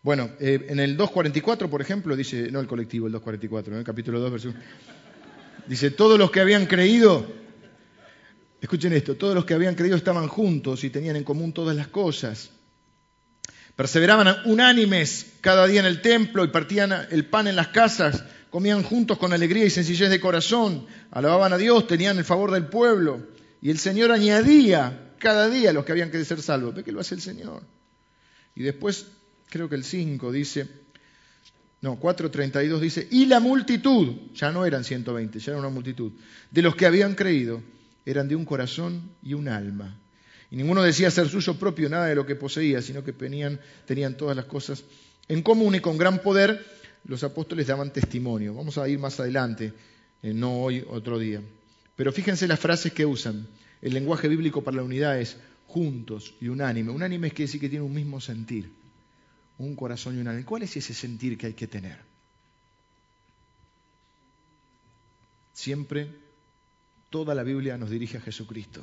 Bueno, eh, en el 2.44, por ejemplo, dice, no el colectivo, el 2.44, en el capítulo 2, versículo. Dice, todos los que habían creído, escuchen esto, todos los que habían creído estaban juntos y tenían en común todas las cosas. Perseveraban unánimes cada día en el templo y partían el pan en las casas, comían juntos con alegría y sencillez de corazón, alababan a Dios, tenían el favor del pueblo. Y el Señor añadía cada día los que habían que ser salvos. Ve que lo hace el Señor. Y después creo que el 5 dice, no, 4.32 dice, y la multitud, ya no eran 120, ya era una multitud, de los que habían creído, eran de un corazón y un alma. Y ninguno decía ser suyo propio nada de lo que poseía, sino que tenían, tenían todas las cosas en común y con gran poder los apóstoles daban testimonio. Vamos a ir más adelante, eh, no hoy, otro día. Pero fíjense las frases que usan. El lenguaje bíblico para la unidad es juntos y unánime. Unánime es que decir que tiene un mismo sentir un corazón y un alma. ¿Cuál es ese sentir que hay que tener? Siempre toda la Biblia nos dirige a Jesucristo.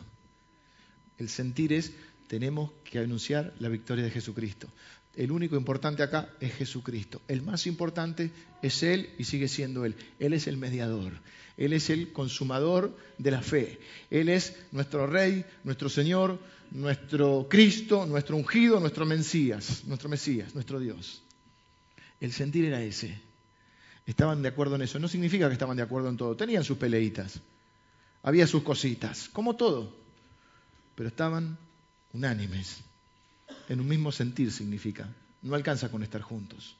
El sentir es, tenemos que anunciar la victoria de Jesucristo. El único importante acá es Jesucristo. El más importante es Él y sigue siendo Él. Él es el mediador. Él es el consumador de la fe. Él es nuestro Rey, nuestro Señor, nuestro Cristo, nuestro ungido, nuestro Mesías, nuestro Mesías, nuestro Dios. El sentir era ese. Estaban de acuerdo en eso. No significa que estaban de acuerdo en todo. Tenían sus peleitas. Había sus cositas, como todo. Pero estaban unánimes. En un mismo sentir significa. No alcanza con estar juntos.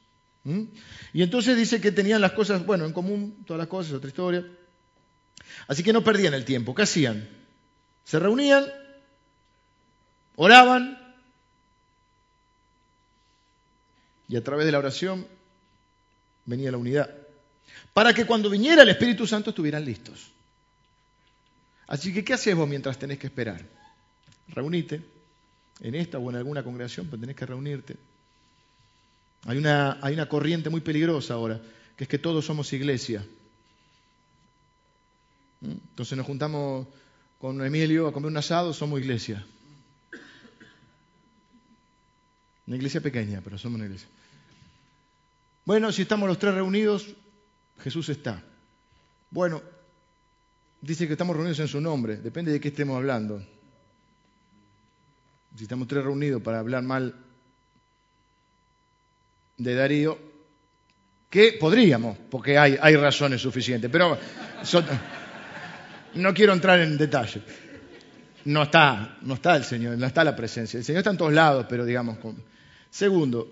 Y entonces dice que tenían las cosas, bueno, en común, todas las cosas, otra historia. Así que no perdían el tiempo. ¿Qué hacían? Se reunían, oraban y a través de la oración venía la unidad. Para que cuando viniera el Espíritu Santo estuvieran listos. Así que, ¿qué haces vos mientras tenés que esperar? Reunite en esta o en alguna congregación, pues tenés que reunirte. Hay una, hay una corriente muy peligrosa ahora, que es que todos somos iglesia. ¿Mm? Entonces nos juntamos con Emilio a comer un asado, somos iglesia. Una iglesia pequeña, pero somos una iglesia. Bueno, si estamos los tres reunidos, Jesús está. Bueno, dice que estamos reunidos en su nombre, depende de qué estemos hablando. Si estamos tres reunidos para hablar mal de Darío, que podríamos, porque hay, razones suficientes, pero no quiero entrar en detalle. No está, no está el Señor, no está la presencia. El Señor está en todos lados, pero digamos. Segundo,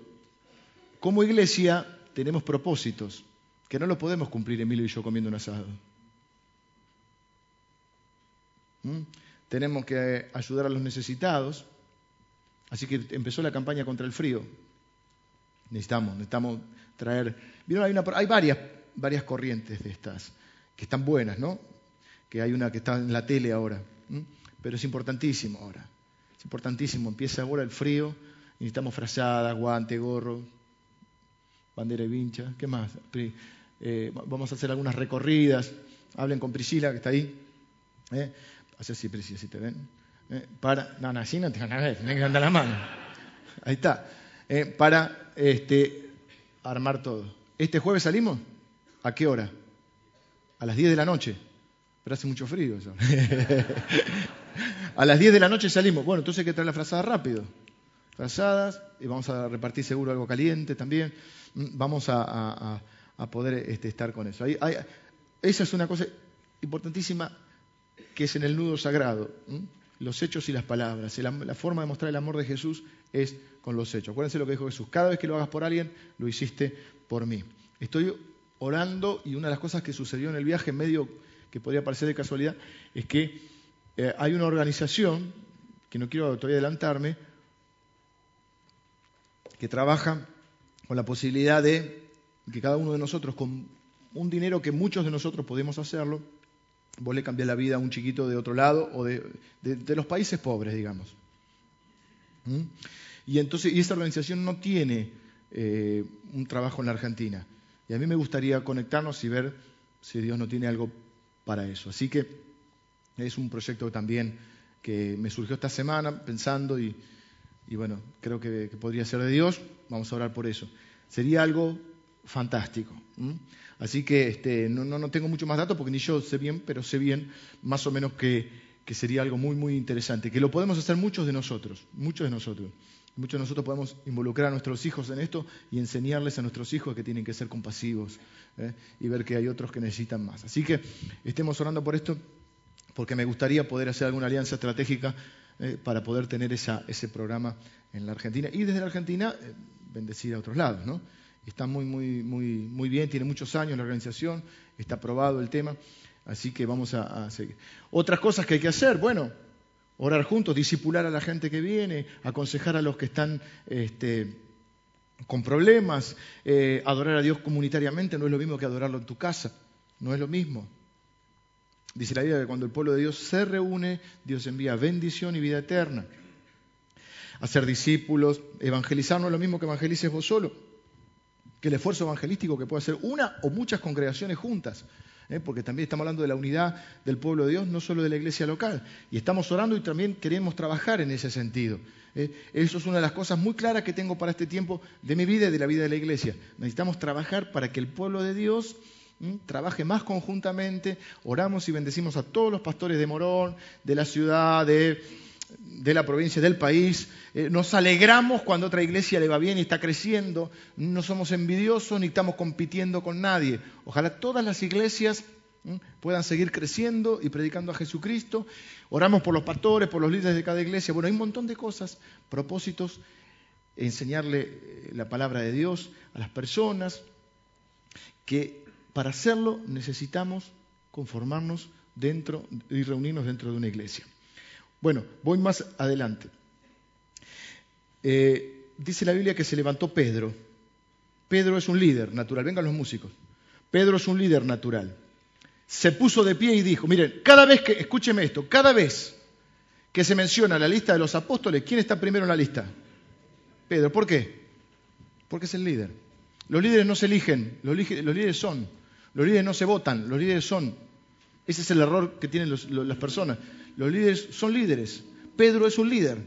como iglesia tenemos propósitos que no lo podemos cumplir Emilio y yo comiendo un asado. ¿Mm? Tenemos que ayudar a los necesitados, así que empezó la campaña contra el frío. Necesitamos, necesitamos traer. Hay, hay varias, varias corrientes de estas que están buenas, ¿no? Que hay una que está en la tele ahora, pero es importantísimo ahora. Es importantísimo. Empieza ahora el frío, necesitamos frazadas, guante, gorro, bandera y vincha. ¿Qué más? Eh, vamos a hacer algunas recorridas. Hablen con Priscila, que está ahí. ¿Eh? Hace así, Priscila, si te ven. ¿Eh? Para, no, no, así no te van a ver, que andar la mano. Ahí está. ¿Eh? Para este, armar todo. ¿Este jueves salimos? ¿A qué hora? A las 10 de la noche. Pero hace mucho frío eso. a las 10 de la noche salimos. Bueno, entonces hay que traer la frazada rápido. Frazadas, y vamos a repartir seguro algo caliente también. Mm, vamos a, poder este, estar con eso. esa es una cosa importantísima que es en el nudo sagrado. Los hechos y las palabras. La, forma de mostrar el amor de Jesús es con los hechos. Acuérdense lo que dijo Jesús. Cada vez que lo hagas por alguien, lo hiciste por mí. Estoy orando y una de las cosas que sucedió en el viaje, en medio que podría parecer de casualidad, es que eh, hay una organización, que no quiero todavía adelantarme, que trabaja con la posibilidad de que cada uno de nosotros, con un dinero que muchos de nosotros podemos hacerlo, vos le cambiás la vida a un chiquito de otro lado o de, los países pobres, digamos. ¿Mm? Y entonces, y esta organización no tiene eh, un trabajo en la Argentina. Y a mí me gustaría conectarnos y ver si Dios no tiene algo para eso. Así que es un proyecto también que me surgió esta semana pensando y, y bueno, creo que, podría ser de Dios, vamos a orar por eso. Sería algo fantástico. Así que este, no, no, tengo mucho más datos porque ni yo sé bien, pero sé bien más o menos que, que sería algo muy, muy interesante, que lo podemos hacer muchos de nosotros, muchos de nosotros. Muchos de nosotros podemos involucrar a nuestros hijos en esto y enseñarles a nuestros hijos que tienen que ser compasivos ¿eh? y ver que hay otros que necesitan más. Así que estemos orando por esto porque me gustaría poder hacer alguna alianza estratégica eh, para poder tener ese programa en la Argentina. Y desde la Argentina, eh, bendecir a otros lados, ¿no? Está muy, muy, muy, muy bien, tiene muchos años la organización, está aprobado el tema, así que vamos a, seguir. Otras cosas que hay que hacer, bueno, orar juntos, disipular a la gente que viene, aconsejar a los que están este, con problemas, eh, adorar a Dios comunitariamente no es lo mismo que adorarlo en tu casa, no es lo mismo. Dice la Biblia que cuando el pueblo de Dios se reúne, Dios envía bendición y vida eterna. Hacer discípulos, evangelizar no es lo mismo que evangelices vos solo, que el esfuerzo evangelístico que puede hacer una o muchas congregaciones juntas. ¿eh? porque también estamos hablando de la unidad del pueblo de Dios, no solo de la iglesia local. Y estamos orando y también queremos trabajar en ese sentido. ¿eh? Eso es una de las cosas muy claras que tengo para este tiempo de mi vida y de la vida de la iglesia. Necesitamos trabajar para que el pueblo de Dios trabaje más conjuntamente, oramos y bendecimos a todos los pastores de Morón, de la ciudad, de, la provincia, del país. Eh, nos alegramos cuando otra iglesia le va bien y está creciendo. No somos envidiosos ni estamos compitiendo con nadie. Ojalá todas las iglesias puedan seguir creciendo y predicando a Jesucristo. Oramos por los pastores, por los líderes de cada iglesia. Bueno, hay un montón de cosas, propósitos, enseñarle eh, la palabra de Dios a las personas, que para hacerlo necesitamos conformarnos dentro y reunirnos dentro de una iglesia. Bueno, voy más adelante. Eh, dice la Biblia que se levantó Pedro. Pedro es un líder natural. Vengan los músicos. Pedro es un líder natural. Se puso de pie y dijo, miren, cada vez que, escúcheme esto, cada vez que se menciona la lista de los apóstoles, ¿quién está primero en la lista? Pedro. ¿Por qué? Porque es el líder. Los líderes no se eligen, los, líderes son. Los líderes no se votan, los líderes son. Ese es el error que tienen las personas. Los líderes son líderes. Pedro es un líder.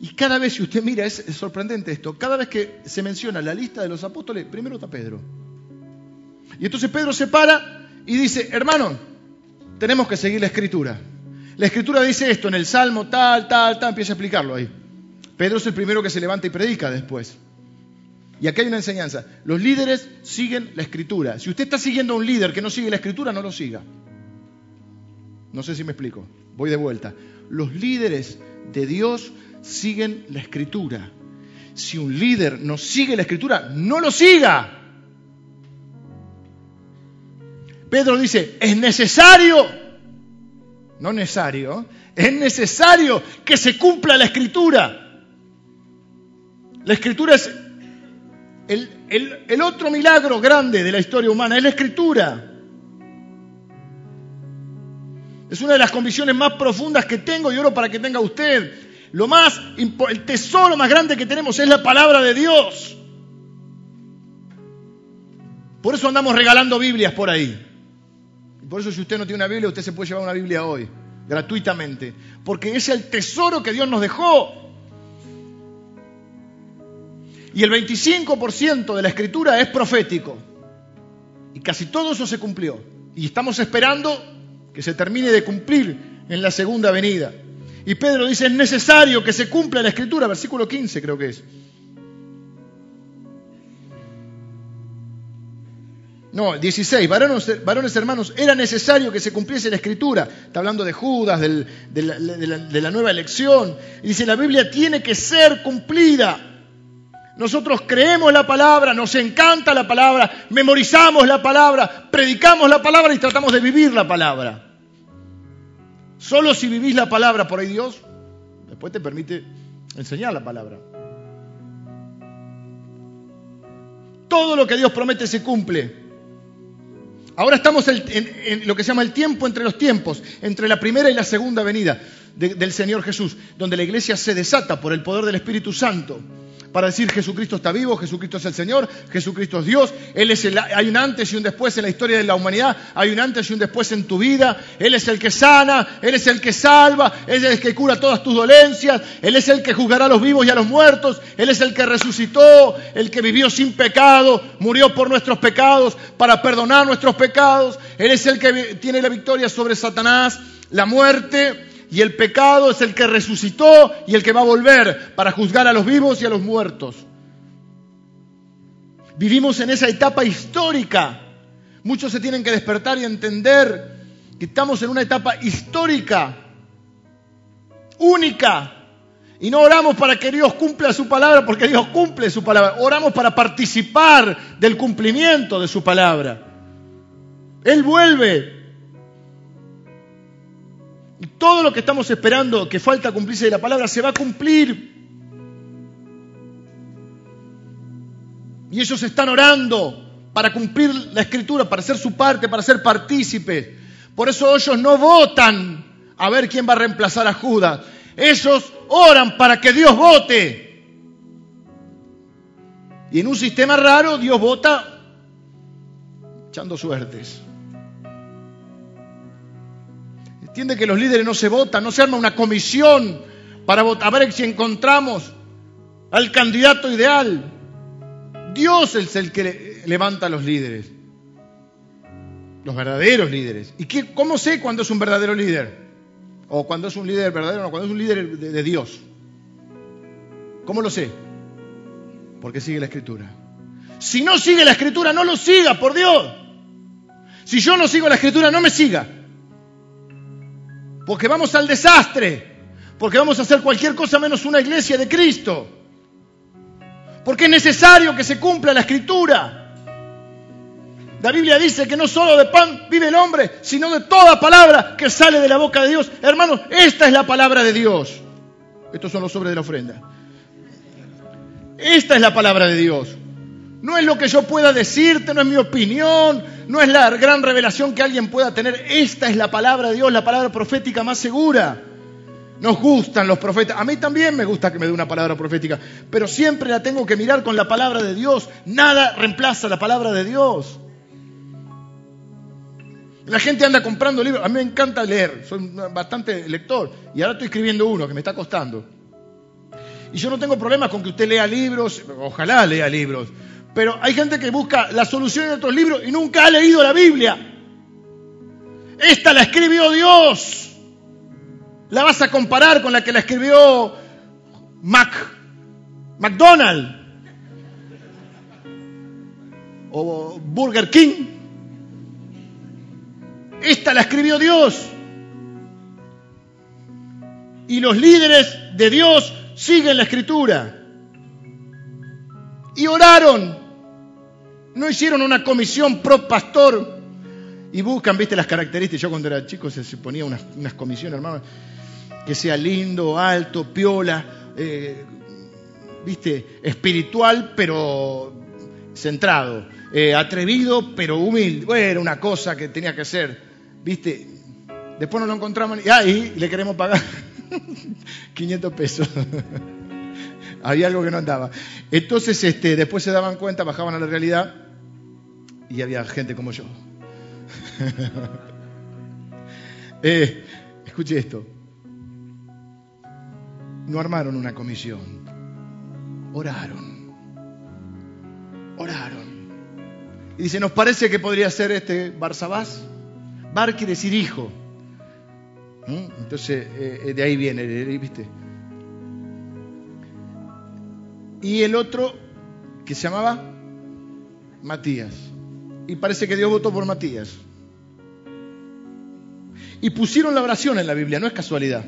Y cada vez, si usted mira, es, sorprendente esto, cada vez que se menciona la lista de los apóstoles, primero está Pedro. Y entonces Pedro se para y dice, hermano, tenemos que seguir la escritura. La escritura dice esto en el Salmo, tal, tal, tal, empieza a explicarlo ahí. Pedro es el primero que se levanta y predica después. Y aquí hay una enseñanza. Los líderes siguen la escritura. Si usted está siguiendo a un líder que no sigue la escritura, no lo siga. No sé si me explico. Voy de vuelta. Los líderes de Dios siguen la escritura. Si un líder no sigue la escritura, no lo siga. Pedro dice, es necesario, no necesario, es necesario que se cumpla la escritura. La escritura es el, otro milagro grande de la historia humana, es la escritura. Es una de las convicciones más profundas que tengo y oro para que tenga usted. Lo más, el tesoro más grande que tenemos es la palabra de Dios. Por eso andamos regalando Biblias por ahí. Por eso si usted no tiene una Biblia, usted se puede llevar una Biblia hoy, gratuitamente. Porque es el tesoro que Dios nos dejó. Y el 25% de la escritura es profético. Y casi todo eso se cumplió. Y estamos esperando que se termine de cumplir en la segunda venida. Y Pedro dice, es necesario que se cumpla la escritura, versículo 15 creo que es. No, 16, varones, varones, hermanos, era necesario que se cumpliese la escritura. Está hablando de Judas, de, la, de, la, nueva elección. Y dice, la Biblia tiene que ser cumplida. Nosotros creemos la palabra, nos encanta la palabra, memorizamos la palabra, predicamos la palabra y tratamos de vivir la palabra. Solo si vivís la palabra por ahí Dios, después te permite enseñar la palabra. Todo lo que Dios promete se cumple. Ahora estamos en, lo que se llama el tiempo entre los tiempos, entre la primera y la segunda venida del Señor Jesús, donde la iglesia se desata por el poder del Espíritu Santo para decir Jesucristo está vivo, Jesucristo es el Señor, Jesucristo es Dios, Él es el, hay un antes y un después en la historia de la humanidad, hay un antes y un después en tu vida, Él es el que sana, Él es el que salva, Él es el que cura todas tus dolencias, Él es el que juzgará a los vivos y a los muertos, Él es el que resucitó, el que vivió sin pecado, murió por nuestros pecados, para perdonar nuestros pecados, Él es el que tiene la victoria sobre Satanás, la muerte, y el pecado es el que resucitó y el que va a volver para juzgar a los vivos y a los muertos. Vivimos en esa etapa histórica. Muchos se tienen que despertar y entender que estamos en una etapa histórica, única. Y no oramos para que Dios cumpla su palabra, porque Dios cumple su palabra. Oramos para participar del cumplimiento de su palabra. Él vuelve todo lo que estamos esperando que falta cumplirse de la palabra se va a cumplir. Y ellos están orando para cumplir la escritura, para ser su parte, para ser partícipes. Por eso ellos no votan a ver quién va a reemplazar a Judas. Ellos oran para que Dios vote. Y en un sistema raro Dios vota echando suertes. Entiende que los líderes no se votan, no se arma una comisión para votar, a ver si encontramos al candidato ideal. Dios es el que levanta a los líderes, los verdaderos líderes. ¿Y cómo sé cuándo es un verdadero líder? O cuando es un líder verdadero, o cuando es un líder de, de Dios. ¿Cómo lo sé? Porque sigue la escritura. Si no sigue la escritura, no lo siga, por Dios. Si yo no sigo la escritura, no me siga. Porque vamos al desastre. Porque vamos a hacer cualquier cosa menos una iglesia de Cristo. Porque es necesario que se cumpla la escritura. La Biblia dice que no solo de pan vive el hombre, sino de toda palabra que sale de la boca de Dios. Hermanos, esta es la palabra de Dios. Estos son los sobres de la ofrenda. Esta es la palabra de Dios. No es lo que yo pueda decirte, no es mi opinión, no es la gran revelación que alguien pueda tener. Esta es la palabra de Dios, la palabra profética más segura. Nos gustan los profetas. A mí también me gusta que me dé una palabra profética, pero siempre la tengo que mirar con la palabra de Dios. Nada reemplaza la palabra de Dios. La gente anda comprando libros. A mí me encanta leer, soy bastante lector. Y ahora estoy escribiendo uno que me está costando. Y yo no tengo problemas con que usted lea libros, ojalá lea libros. Pero hay gente que busca la solución en otros libros y nunca ha leído la Biblia. Esta la escribió Dios. La vas a comparar con la que la escribió Mac, McDonald o Burger King. Esta la escribió Dios. Y los líderes de Dios siguen la escritura. Y oraron. No hicieron una comisión pro pastor. Y buscan, viste, las características. Yo cuando era chico se, ponía unas, comisiones, hermano. Que sea lindo, alto, piola, eh, viste, espiritual, pero centrado. Eh, atrevido, pero humilde. Bueno, una cosa que tenía que ser. ¿Viste? Después no lo encontramos y ahí le queremos pagar 500 pesos. Había algo que no andaba. Entonces, este, después se daban cuenta, bajaban a la realidad y había gente como yo. eh, escuche esto. No armaron una comisión. Oraron. Oraron. Y dice, nos parece que podría ser este Barsabás. Bar quiere decir hijo. ¿Mm? Entonces, eh, eh, de ahí viene, ¿viste? Y el otro, que se llamaba Matías. Y parece que Dios votó por Matías. Y pusieron la oración en la Biblia, no es casualidad.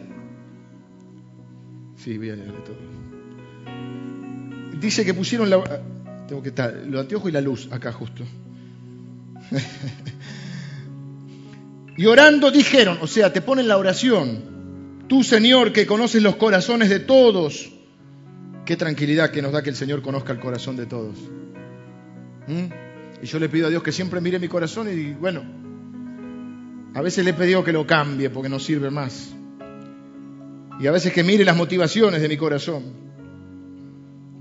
Sí, voy a leer todo. Dice que pusieron la. Tengo que estar, los anteojos y la luz acá justo. Y orando dijeron, o sea, te ponen la oración, tú Señor que conoces los corazones de todos, qué tranquilidad que nos da que el Señor conozca el corazón de todos. ¿Mm? Y yo le pido a Dios que siempre mire mi corazón y bueno, a veces le he pedido que lo cambie porque no sirve más. Y a veces que mire las motivaciones de mi corazón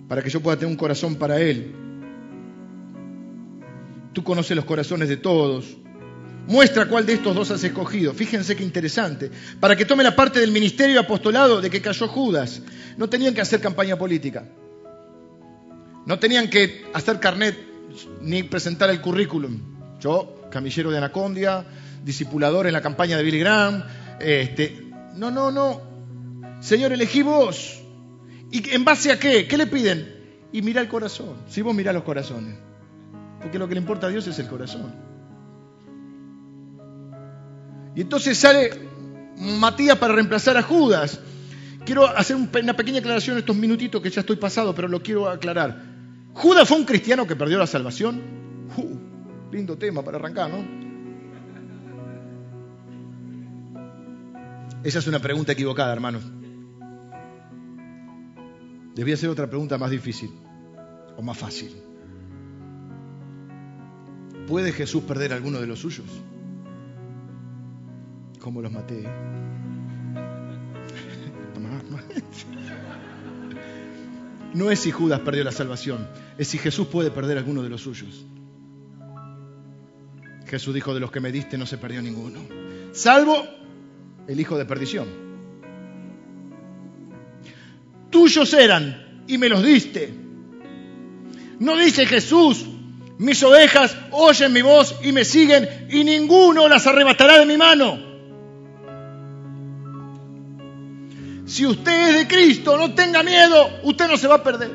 para que yo pueda tener un corazón para Él. Tú conoces los corazones de todos. Muestra cuál de estos dos has escogido. Fíjense qué interesante. Para que tome la parte del ministerio apostolado de que cayó Judas. No tenían que hacer campaña política. No tenían que hacer carnet ni presentar el currículum. Yo, camillero de Anacondia, discipulador en la campaña de Billy Graham. Este, no, no, no. Señor, elegí vos. ¿Y en base a qué? ¿Qué le piden? Y mira el corazón. Si vos mirá los corazones. Porque lo que le importa a Dios es el corazón. Y entonces sale Matías para reemplazar a Judas. Quiero hacer una pequeña aclaración en estos minutitos que ya estoy pasado, pero lo quiero aclarar. ¿Judas fue un cristiano que perdió la salvación? Lindo tema para arrancar, ¿no? Esa es una pregunta equivocada, hermanos. Debía ser otra pregunta más difícil o más fácil. ¿Puede Jesús perder alguno de los suyos? Como los maté. No es si Judas perdió la salvación, es si Jesús puede perder alguno de los suyos. Jesús dijo, de los que me diste no se perdió ninguno, salvo el hijo de perdición. Tuyos eran y me los diste. No dice Jesús, mis ovejas oyen mi voz y me siguen y ninguno las arrebatará de mi mano. Si usted es de Cristo, no tenga miedo, usted no se va a perder.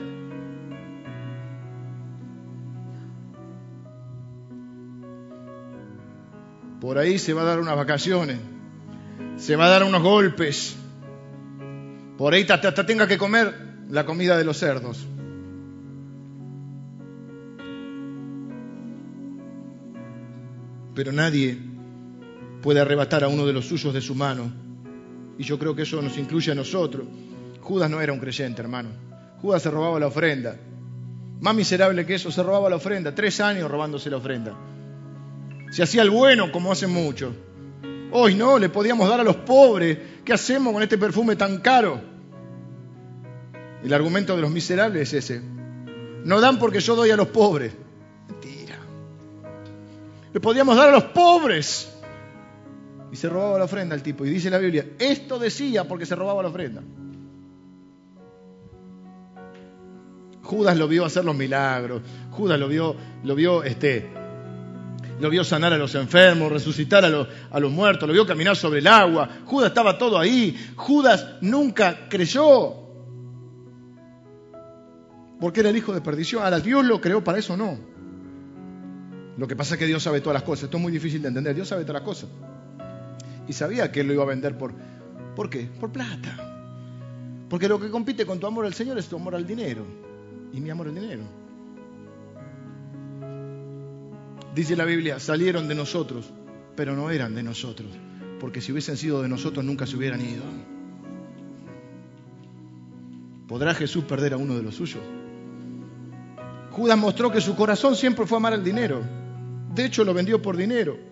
Por ahí se va a dar unas vacaciones, se va a dar unos golpes. Por ahí hasta tenga que comer la comida de los cerdos. Pero nadie puede arrebatar a uno de los suyos de su mano. Y yo creo que eso nos incluye a nosotros. Judas no era un creyente, hermano. Judas se robaba la ofrenda. Más miserable que eso, se robaba la ofrenda. Tres años robándose la ofrenda. Se hacía el bueno como hacen muchos. Hoy no, le podíamos dar a los pobres. ¿Qué hacemos con este perfume tan caro? El argumento de los miserables es ese. No dan porque yo doy a los pobres. Mentira. Le podíamos dar a los pobres. Y se robaba la ofrenda el tipo. Y dice la Biblia, esto decía porque se robaba la ofrenda. Judas lo vio hacer los milagros. Judas lo vio, lo vio, este, lo vio sanar a los enfermos, resucitar a los, muertos, lo vio caminar sobre el agua. Judas estaba todo ahí. Judas nunca creyó. Porque era el hijo de perdición. Ahora, Dios lo creó para eso, no. Lo que pasa es que Dios sabe todas las cosas. Esto es muy difícil de entender. Dios sabe todas las cosas. Y sabía que él lo iba a vender por... ¿Por qué? Por plata. Porque lo que compite con tu amor al Señor es tu amor al dinero. Y mi amor al dinero. Dice la Biblia, salieron de nosotros, pero no eran de nosotros. Porque si hubiesen sido de nosotros nunca se hubieran ido. ¿Podrá Jesús perder a uno de los suyos? Judas mostró que su corazón siempre fue amar al dinero. De hecho, lo vendió por dinero.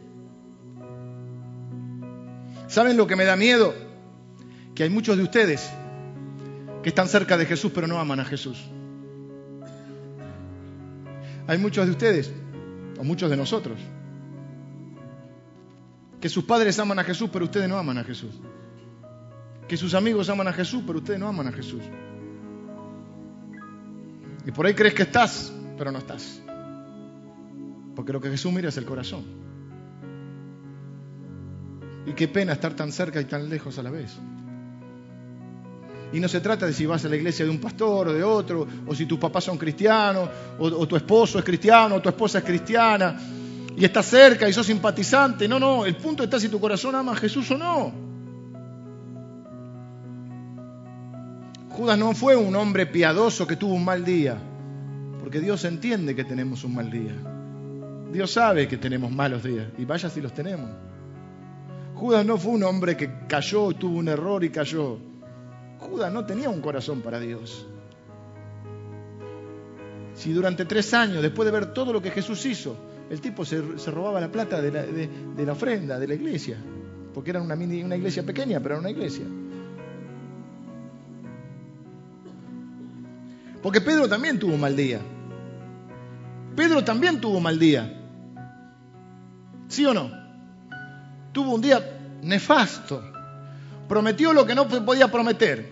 ¿Saben lo que me da miedo? Que hay muchos de ustedes que están cerca de Jesús pero no aman a Jesús. Hay muchos de ustedes, o muchos de nosotros, que sus padres aman a Jesús pero ustedes no aman a Jesús. Que sus amigos aman a Jesús pero ustedes no aman a Jesús. Y por ahí crees que estás, pero no estás. Porque lo que Jesús mira es el corazón. Y qué pena estar tan cerca y tan lejos a la vez. Y no se trata de si vas a la iglesia de un pastor o de otro, o si tus papás son cristianos, o, tu esposo es cristiano, o tu esposa es cristiana, y estás cerca y sos simpatizante. No, no, el punto está si tu corazón ama a Jesús o no. Judas no fue un hombre piadoso que tuvo un mal día, porque Dios entiende que tenemos un mal día. Dios sabe que tenemos malos días, y vaya si los tenemos. Judas no fue un hombre que cayó, tuvo un error y cayó. Judas no tenía un corazón para Dios. Si durante tres años, después de ver todo lo que Jesús hizo, el tipo se, robaba la plata de la, ofrenda, de la iglesia, porque era una, una iglesia pequeña, pero era una iglesia. Porque Pedro también tuvo un mal día. Pedro también tuvo un mal día. ¿Sí o no? Tuvo un día nefasto. Prometió lo que no podía prometer.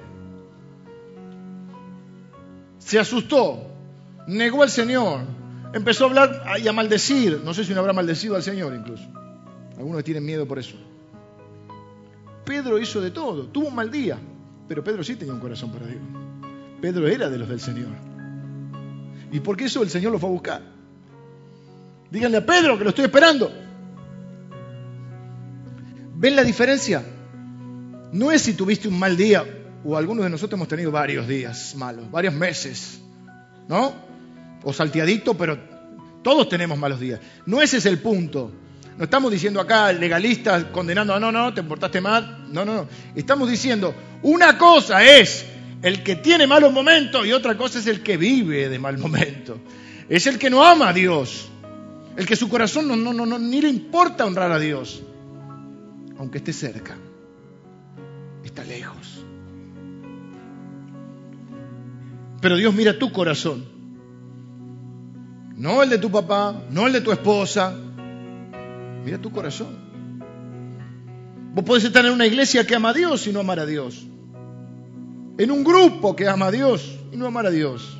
Se asustó. Negó al Señor. Empezó a hablar y a maldecir. No sé si no habrá maldecido al Señor incluso. Algunos tienen miedo por eso. Pedro hizo de todo. Tuvo un mal día. Pero Pedro sí tenía un corazón para Dios. Pedro era de los del Señor. ¿Y por qué eso el Señor lo fue a buscar? Díganle a Pedro que lo estoy esperando. ¿Ven la diferencia? No es si tuviste un mal día, o algunos de nosotros hemos tenido varios días malos, varios meses, ¿no? O salteadito, pero todos tenemos malos días. No ese es el punto. No estamos diciendo acá legalistas condenando, a no, no, te portaste mal. No, no, no. Estamos diciendo, una cosa es el que tiene malos momentos y otra cosa es el que vive de mal momento. Es el que no ama a Dios. El que su corazón no, no, no, ni le importa honrar a Dios. Aunque esté cerca está lejos. Pero Dios mira tu corazón. No el de tu papá, no el de tu esposa. Mira tu corazón. Vos podés estar en una iglesia que ama a Dios y no amar a Dios. En un grupo que ama a Dios y no amar a Dios.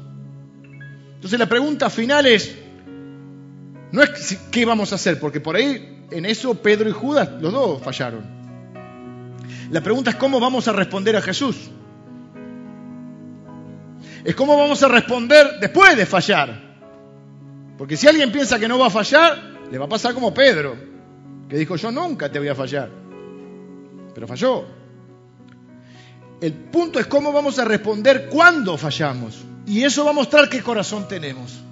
Entonces la pregunta final es, no es qué vamos a hacer, porque por ahí en eso Pedro y Judas, los dos fallaron. La pregunta es cómo vamos a responder a Jesús. Es cómo vamos a responder después de fallar. Porque si alguien piensa que no va a fallar, le va a pasar como Pedro. que dijo, yo nunca te voy a fallar. Pero falló. El punto es cómo vamos a responder cuando fallamos. Y eso va a mostrar qué corazón tenemos.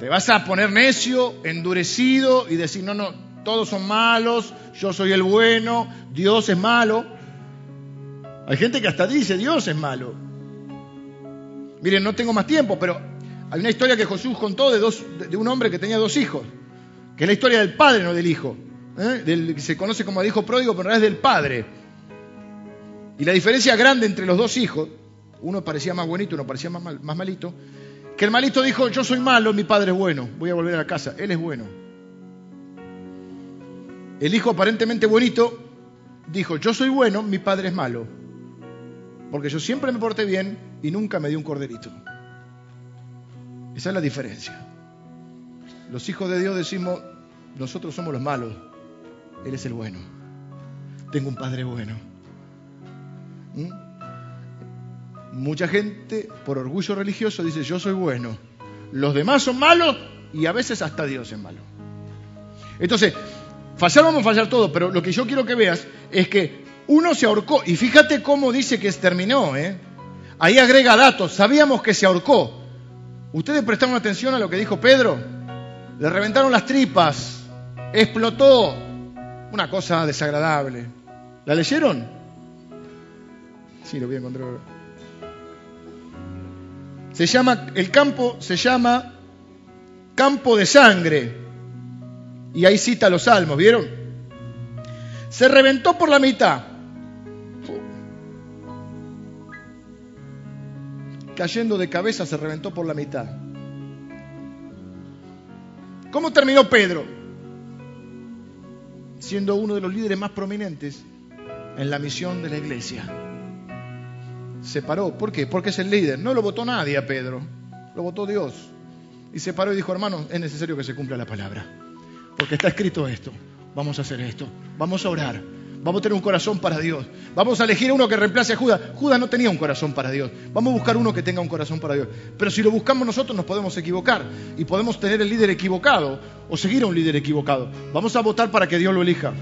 Te vas a poner necio, endurecido y decir, no, no, todos son malos, yo soy el bueno, Dios es malo. Hay gente que hasta dice, Dios es malo. Miren, no tengo más tiempo, pero hay una historia que Jesús contó de, dos, de un hombre que tenía dos hijos, que es la historia del padre, no del hijo. ¿eh? Del, se conoce como el hijo pródigo, pero en realidad es del padre. Y la diferencia grande entre los dos hijos, uno parecía más bonito, uno parecía más, mal, más malito, que el malito dijo, yo soy malo, mi padre es bueno, voy a volver a la casa, él es bueno. El hijo aparentemente bonito dijo, yo soy bueno, mi padre es malo, porque yo siempre me porté bien y nunca me di un corderito. Esa es la diferencia. Los hijos de Dios decimos, nosotros somos los malos, Él es el bueno. Tengo un padre bueno. ¿Mm? Mucha gente, por orgullo religioso, dice, yo soy bueno. Los demás son malos y a veces hasta Dios es malo. Entonces, fallar vamos a fallar todo, pero lo que yo quiero que veas es que uno se ahorcó, y fíjate cómo dice que terminó, ¿eh? Ahí agrega datos, sabíamos que se ahorcó. ¿Ustedes prestaron atención a lo que dijo Pedro? Le reventaron las tripas, explotó, una cosa desagradable. ¿La leyeron? Sí, lo voy a encontrar. Se llama, el campo se llama campo de sangre. Y ahí cita los salmos, ¿vieron? Se reventó por la mitad. Cayendo de cabeza se reventó por la mitad. ¿Cómo terminó Pedro? Siendo uno de los líderes más prominentes en la misión de la iglesia. Se paró. ¿Por qué? Porque es el líder. No lo votó nadie a Pedro. Lo votó Dios. Y se paró y dijo, hermano, es necesario que se cumpla la palabra. Porque está escrito esto. Vamos a hacer esto. Vamos a orar. Vamos a tener un corazón para Dios. Vamos a elegir uno que reemplace a Judas. Judas no tenía un corazón para Dios. Vamos a buscar uno que tenga un corazón para Dios. Pero si lo buscamos nosotros nos podemos equivocar. Y podemos tener el líder equivocado o seguir a un líder equivocado. Vamos a votar para que Dios lo elija.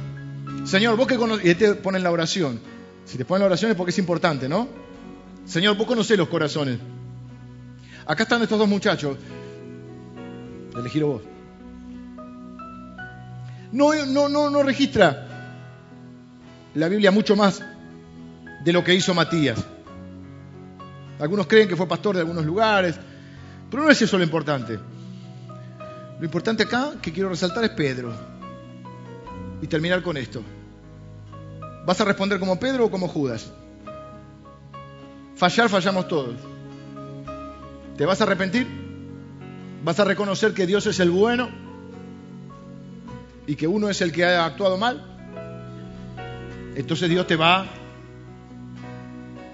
Señor, vos que conoces... Y te ponen la oración. Si te ponen la oración es porque es importante, ¿no? Señor, vos conocés los corazones. Acá están estos dos muchachos. Elegir vos. No, no, no, no registra la Biblia mucho más de lo que hizo Matías. Algunos creen que fue pastor de algunos lugares, pero no es eso lo importante. Lo importante acá que quiero resaltar es Pedro. Y terminar con esto. ¿Vas a responder como Pedro o como Judas? Fallar, fallamos todos. ¿Te vas a arrepentir? ¿Vas a reconocer que Dios es el bueno y que uno es el que ha actuado mal? Entonces Dios te va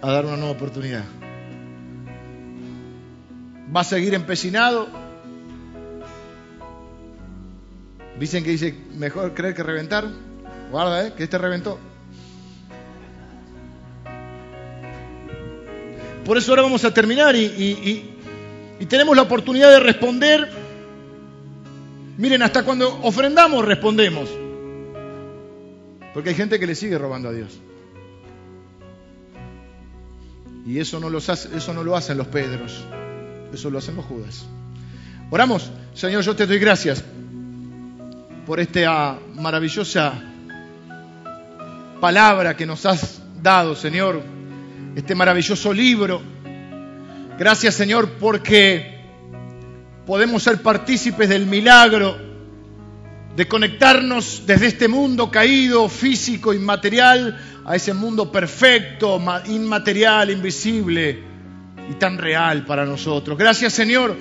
a dar una nueva oportunidad. ¿Va a seguir empecinado? Dicen que dice, mejor creer que reventar. Guarda, ¿eh? que este reventó. Por eso ahora vamos a terminar y, tenemos la oportunidad de responder. Miren, hasta cuando ofrendamos respondemos. Porque hay gente que le sigue robando a Dios. Y eso no, los hace, eso no lo hacen los Pedros, eso lo hacen los Judas. Oramos, Señor, yo te doy gracias por esta maravillosa palabra que nos has dado, Señor, este maravilloso libro. Gracias, Señor, porque podemos ser partícipes del milagro de conectarnos desde este mundo caído, físico, inmaterial, a ese mundo perfecto, inmaterial, invisible y tan real para nosotros. Gracias Señor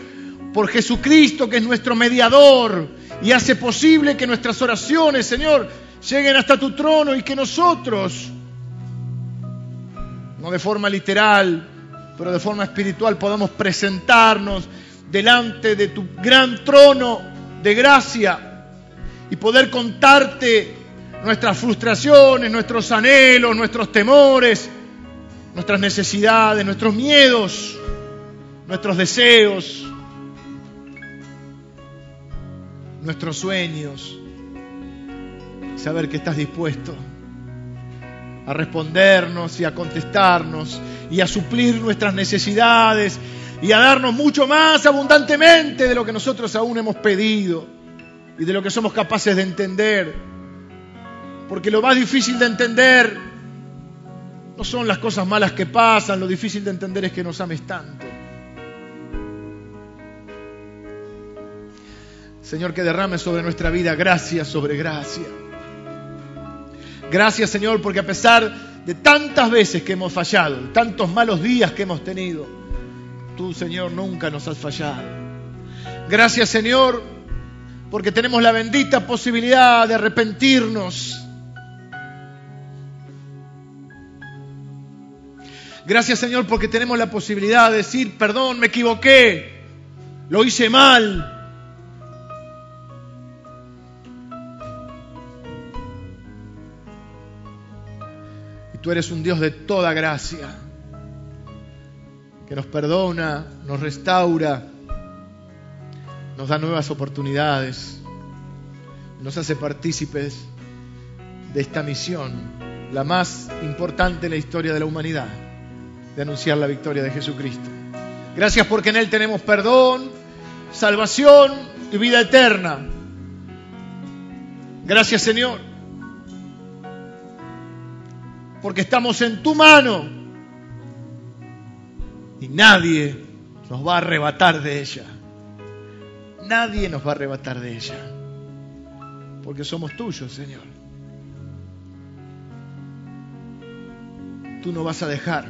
por Jesucristo que es nuestro mediador y hace posible que nuestras oraciones, Señor, lleguen hasta tu trono y que nosotros, no de forma literal, pero de forma espiritual, podamos presentarnos delante de tu gran trono de gracia y poder contarte nuestras frustraciones, nuestros anhelos, nuestros temores, nuestras necesidades, nuestros miedos, nuestros deseos, nuestros sueños. saber que estás dispuesto a respondernos y a contestarnos y a suplir nuestras necesidades y a darnos mucho más abundantemente de lo que nosotros aún hemos pedido y de lo que somos capaces de entender. Porque lo más difícil de entender no son las cosas malas que pasan, lo difícil de entender es que nos ames tanto. Señor, que derrame sobre nuestra vida gracia sobre gracia. Gracias, Señor, porque a pesar de tantas veces que hemos fallado, tantos malos días que hemos tenido, tú, Señor, nunca nos has fallado. Gracias, Señor, porque tenemos la bendita posibilidad de arrepentirnos. Gracias, Señor, porque tenemos la posibilidad de decir, perdón, me equivoqué, lo hice mal, Tú eres un Dios de toda gracia, que nos perdona, nos restaura, nos da nuevas oportunidades, nos hace partícipes de esta misión, la más importante en la historia de la humanidad, de anunciar la victoria de Jesucristo. Gracias porque en Él tenemos perdón, salvación y vida eterna. Gracias Señor porque estamos en tu mano y nadie nos va a arrebatar de ella. Nadie nos va a arrebatar de ella, porque somos tuyos, Señor. Tú no vas a dejar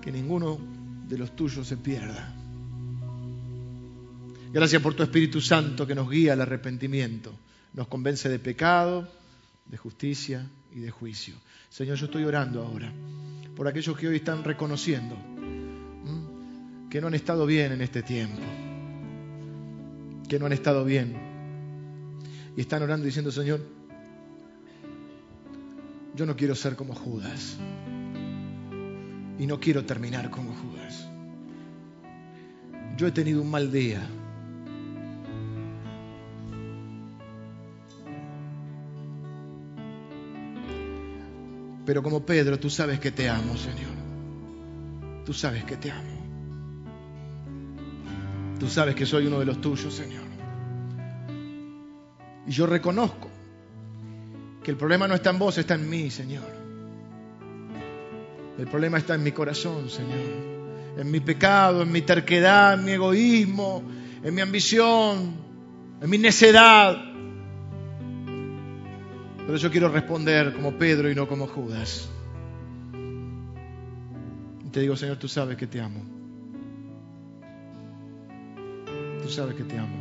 que ninguno de los tuyos se pierda. Gracias por tu Espíritu Santo que nos guía al arrepentimiento, nos convence de pecado, de justicia y de juicio. Señor, yo estoy orando ahora por aquellos que hoy están reconociendo que no han estado bien en este tiempo, que no han estado bien. Y están orando diciendo, Señor, yo no quiero ser como Judas. Y no quiero terminar como Judas. Yo he tenido un mal día. Pero como Pedro, tú sabes que te amo, Señor. Tú sabes que te amo. Tú sabes que soy uno de los tuyos, Señor. Y yo reconozco que el problema no está en vos, está en mí, Señor. El problema está en mi corazón, Señor. En mi pecado, en mi terquedad, en mi egoísmo, en mi ambición, en mi necedad. Pero yo quiero responder como Pedro y no como Judas. Y te digo, Señor, tú sabes que te amo. Tú sabes que te amo.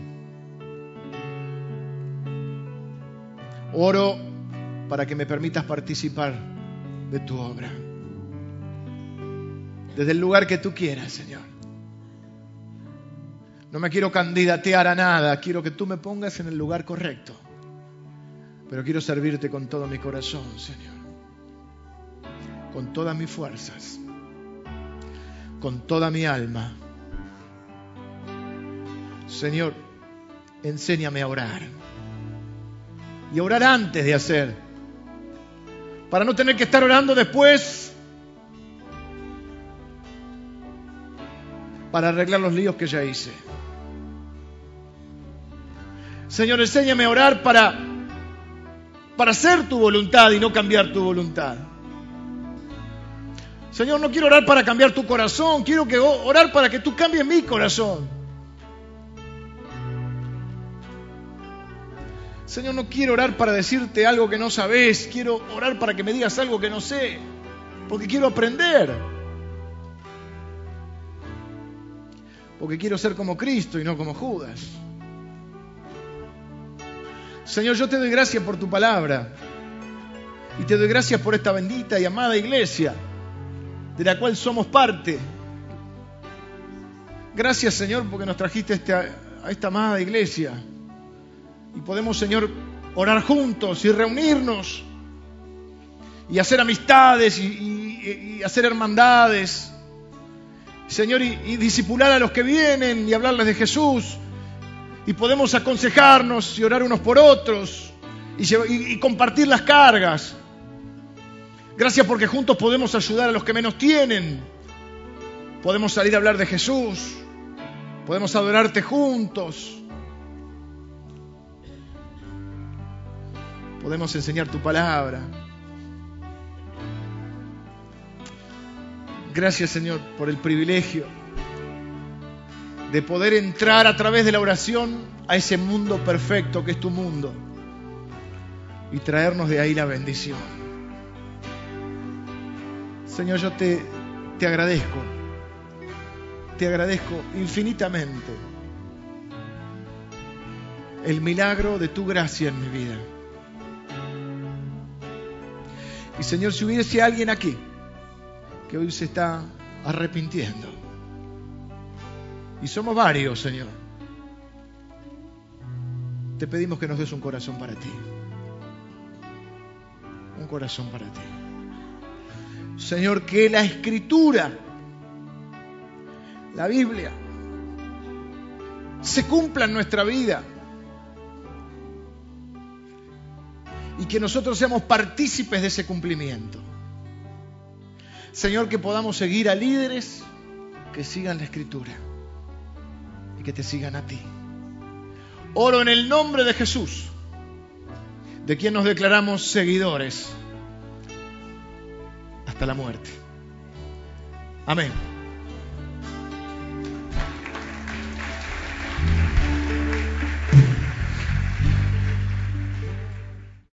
Oro para que me permitas participar de tu obra. Desde el lugar que tú quieras, Señor. No me quiero candidatear a nada, quiero que tú me pongas en el lugar correcto. Pero quiero servirte con todo mi corazón, Señor. Con todas mis fuerzas. Con toda mi alma. Señor, enséñame a orar. Y a orar antes de hacer. Para no tener que estar orando después. Para arreglar los líos que ya hice. Señor, enséñame a orar para para hacer tu voluntad y no cambiar tu voluntad. Señor, no quiero orar para cambiar tu corazón, quiero que orar para que tú cambies mi corazón. Señor, no quiero orar para decirte algo que no sabes, quiero orar para que me digas algo que no sé, porque quiero aprender. Porque quiero ser como Cristo y no como Judas. Señor, yo te doy gracias por tu palabra. Y te doy gracias por esta bendita y amada iglesia, de la cual somos parte. Gracias, Señor, porque nos trajiste este, a esta amada iglesia. Y podemos, Señor, orar juntos y reunirnos. Y hacer amistades y, hacer hermandades. Señor, y, y disipular a los que vienen y hablarles de Jesús y podemos aconsejarnos y orar unos por otros y, compartir las cargas. Gracias porque juntos podemos ayudar a los que menos tienen. Podemos salir a hablar de Jesús. Podemos adorarte juntos. Podemos enseñar tu palabra. Gracias Señor por el privilegio de poder entrar a través de la oración a ese mundo perfecto que es tu mundo y traernos de ahí la bendición. Señor, yo te, te agradezco, te agradezco infinitamente el milagro de tu gracia en mi vida. Y Señor, si hubiese alguien aquí que hoy se está arrepintiendo, y somos varios, Señor, te pedimos que nos des un corazón para ti. Un corazón para ti. Señor, que la escritura, la Biblia, se cumpla en nuestra vida. Y que nosotros seamos partícipes de ese cumplimiento. Señor, que podamos seguir a líderes que sigan la escritura que te sigan a ti. Oro en el nombre de Jesús, de quien nos declaramos seguidores hasta la muerte. Amén.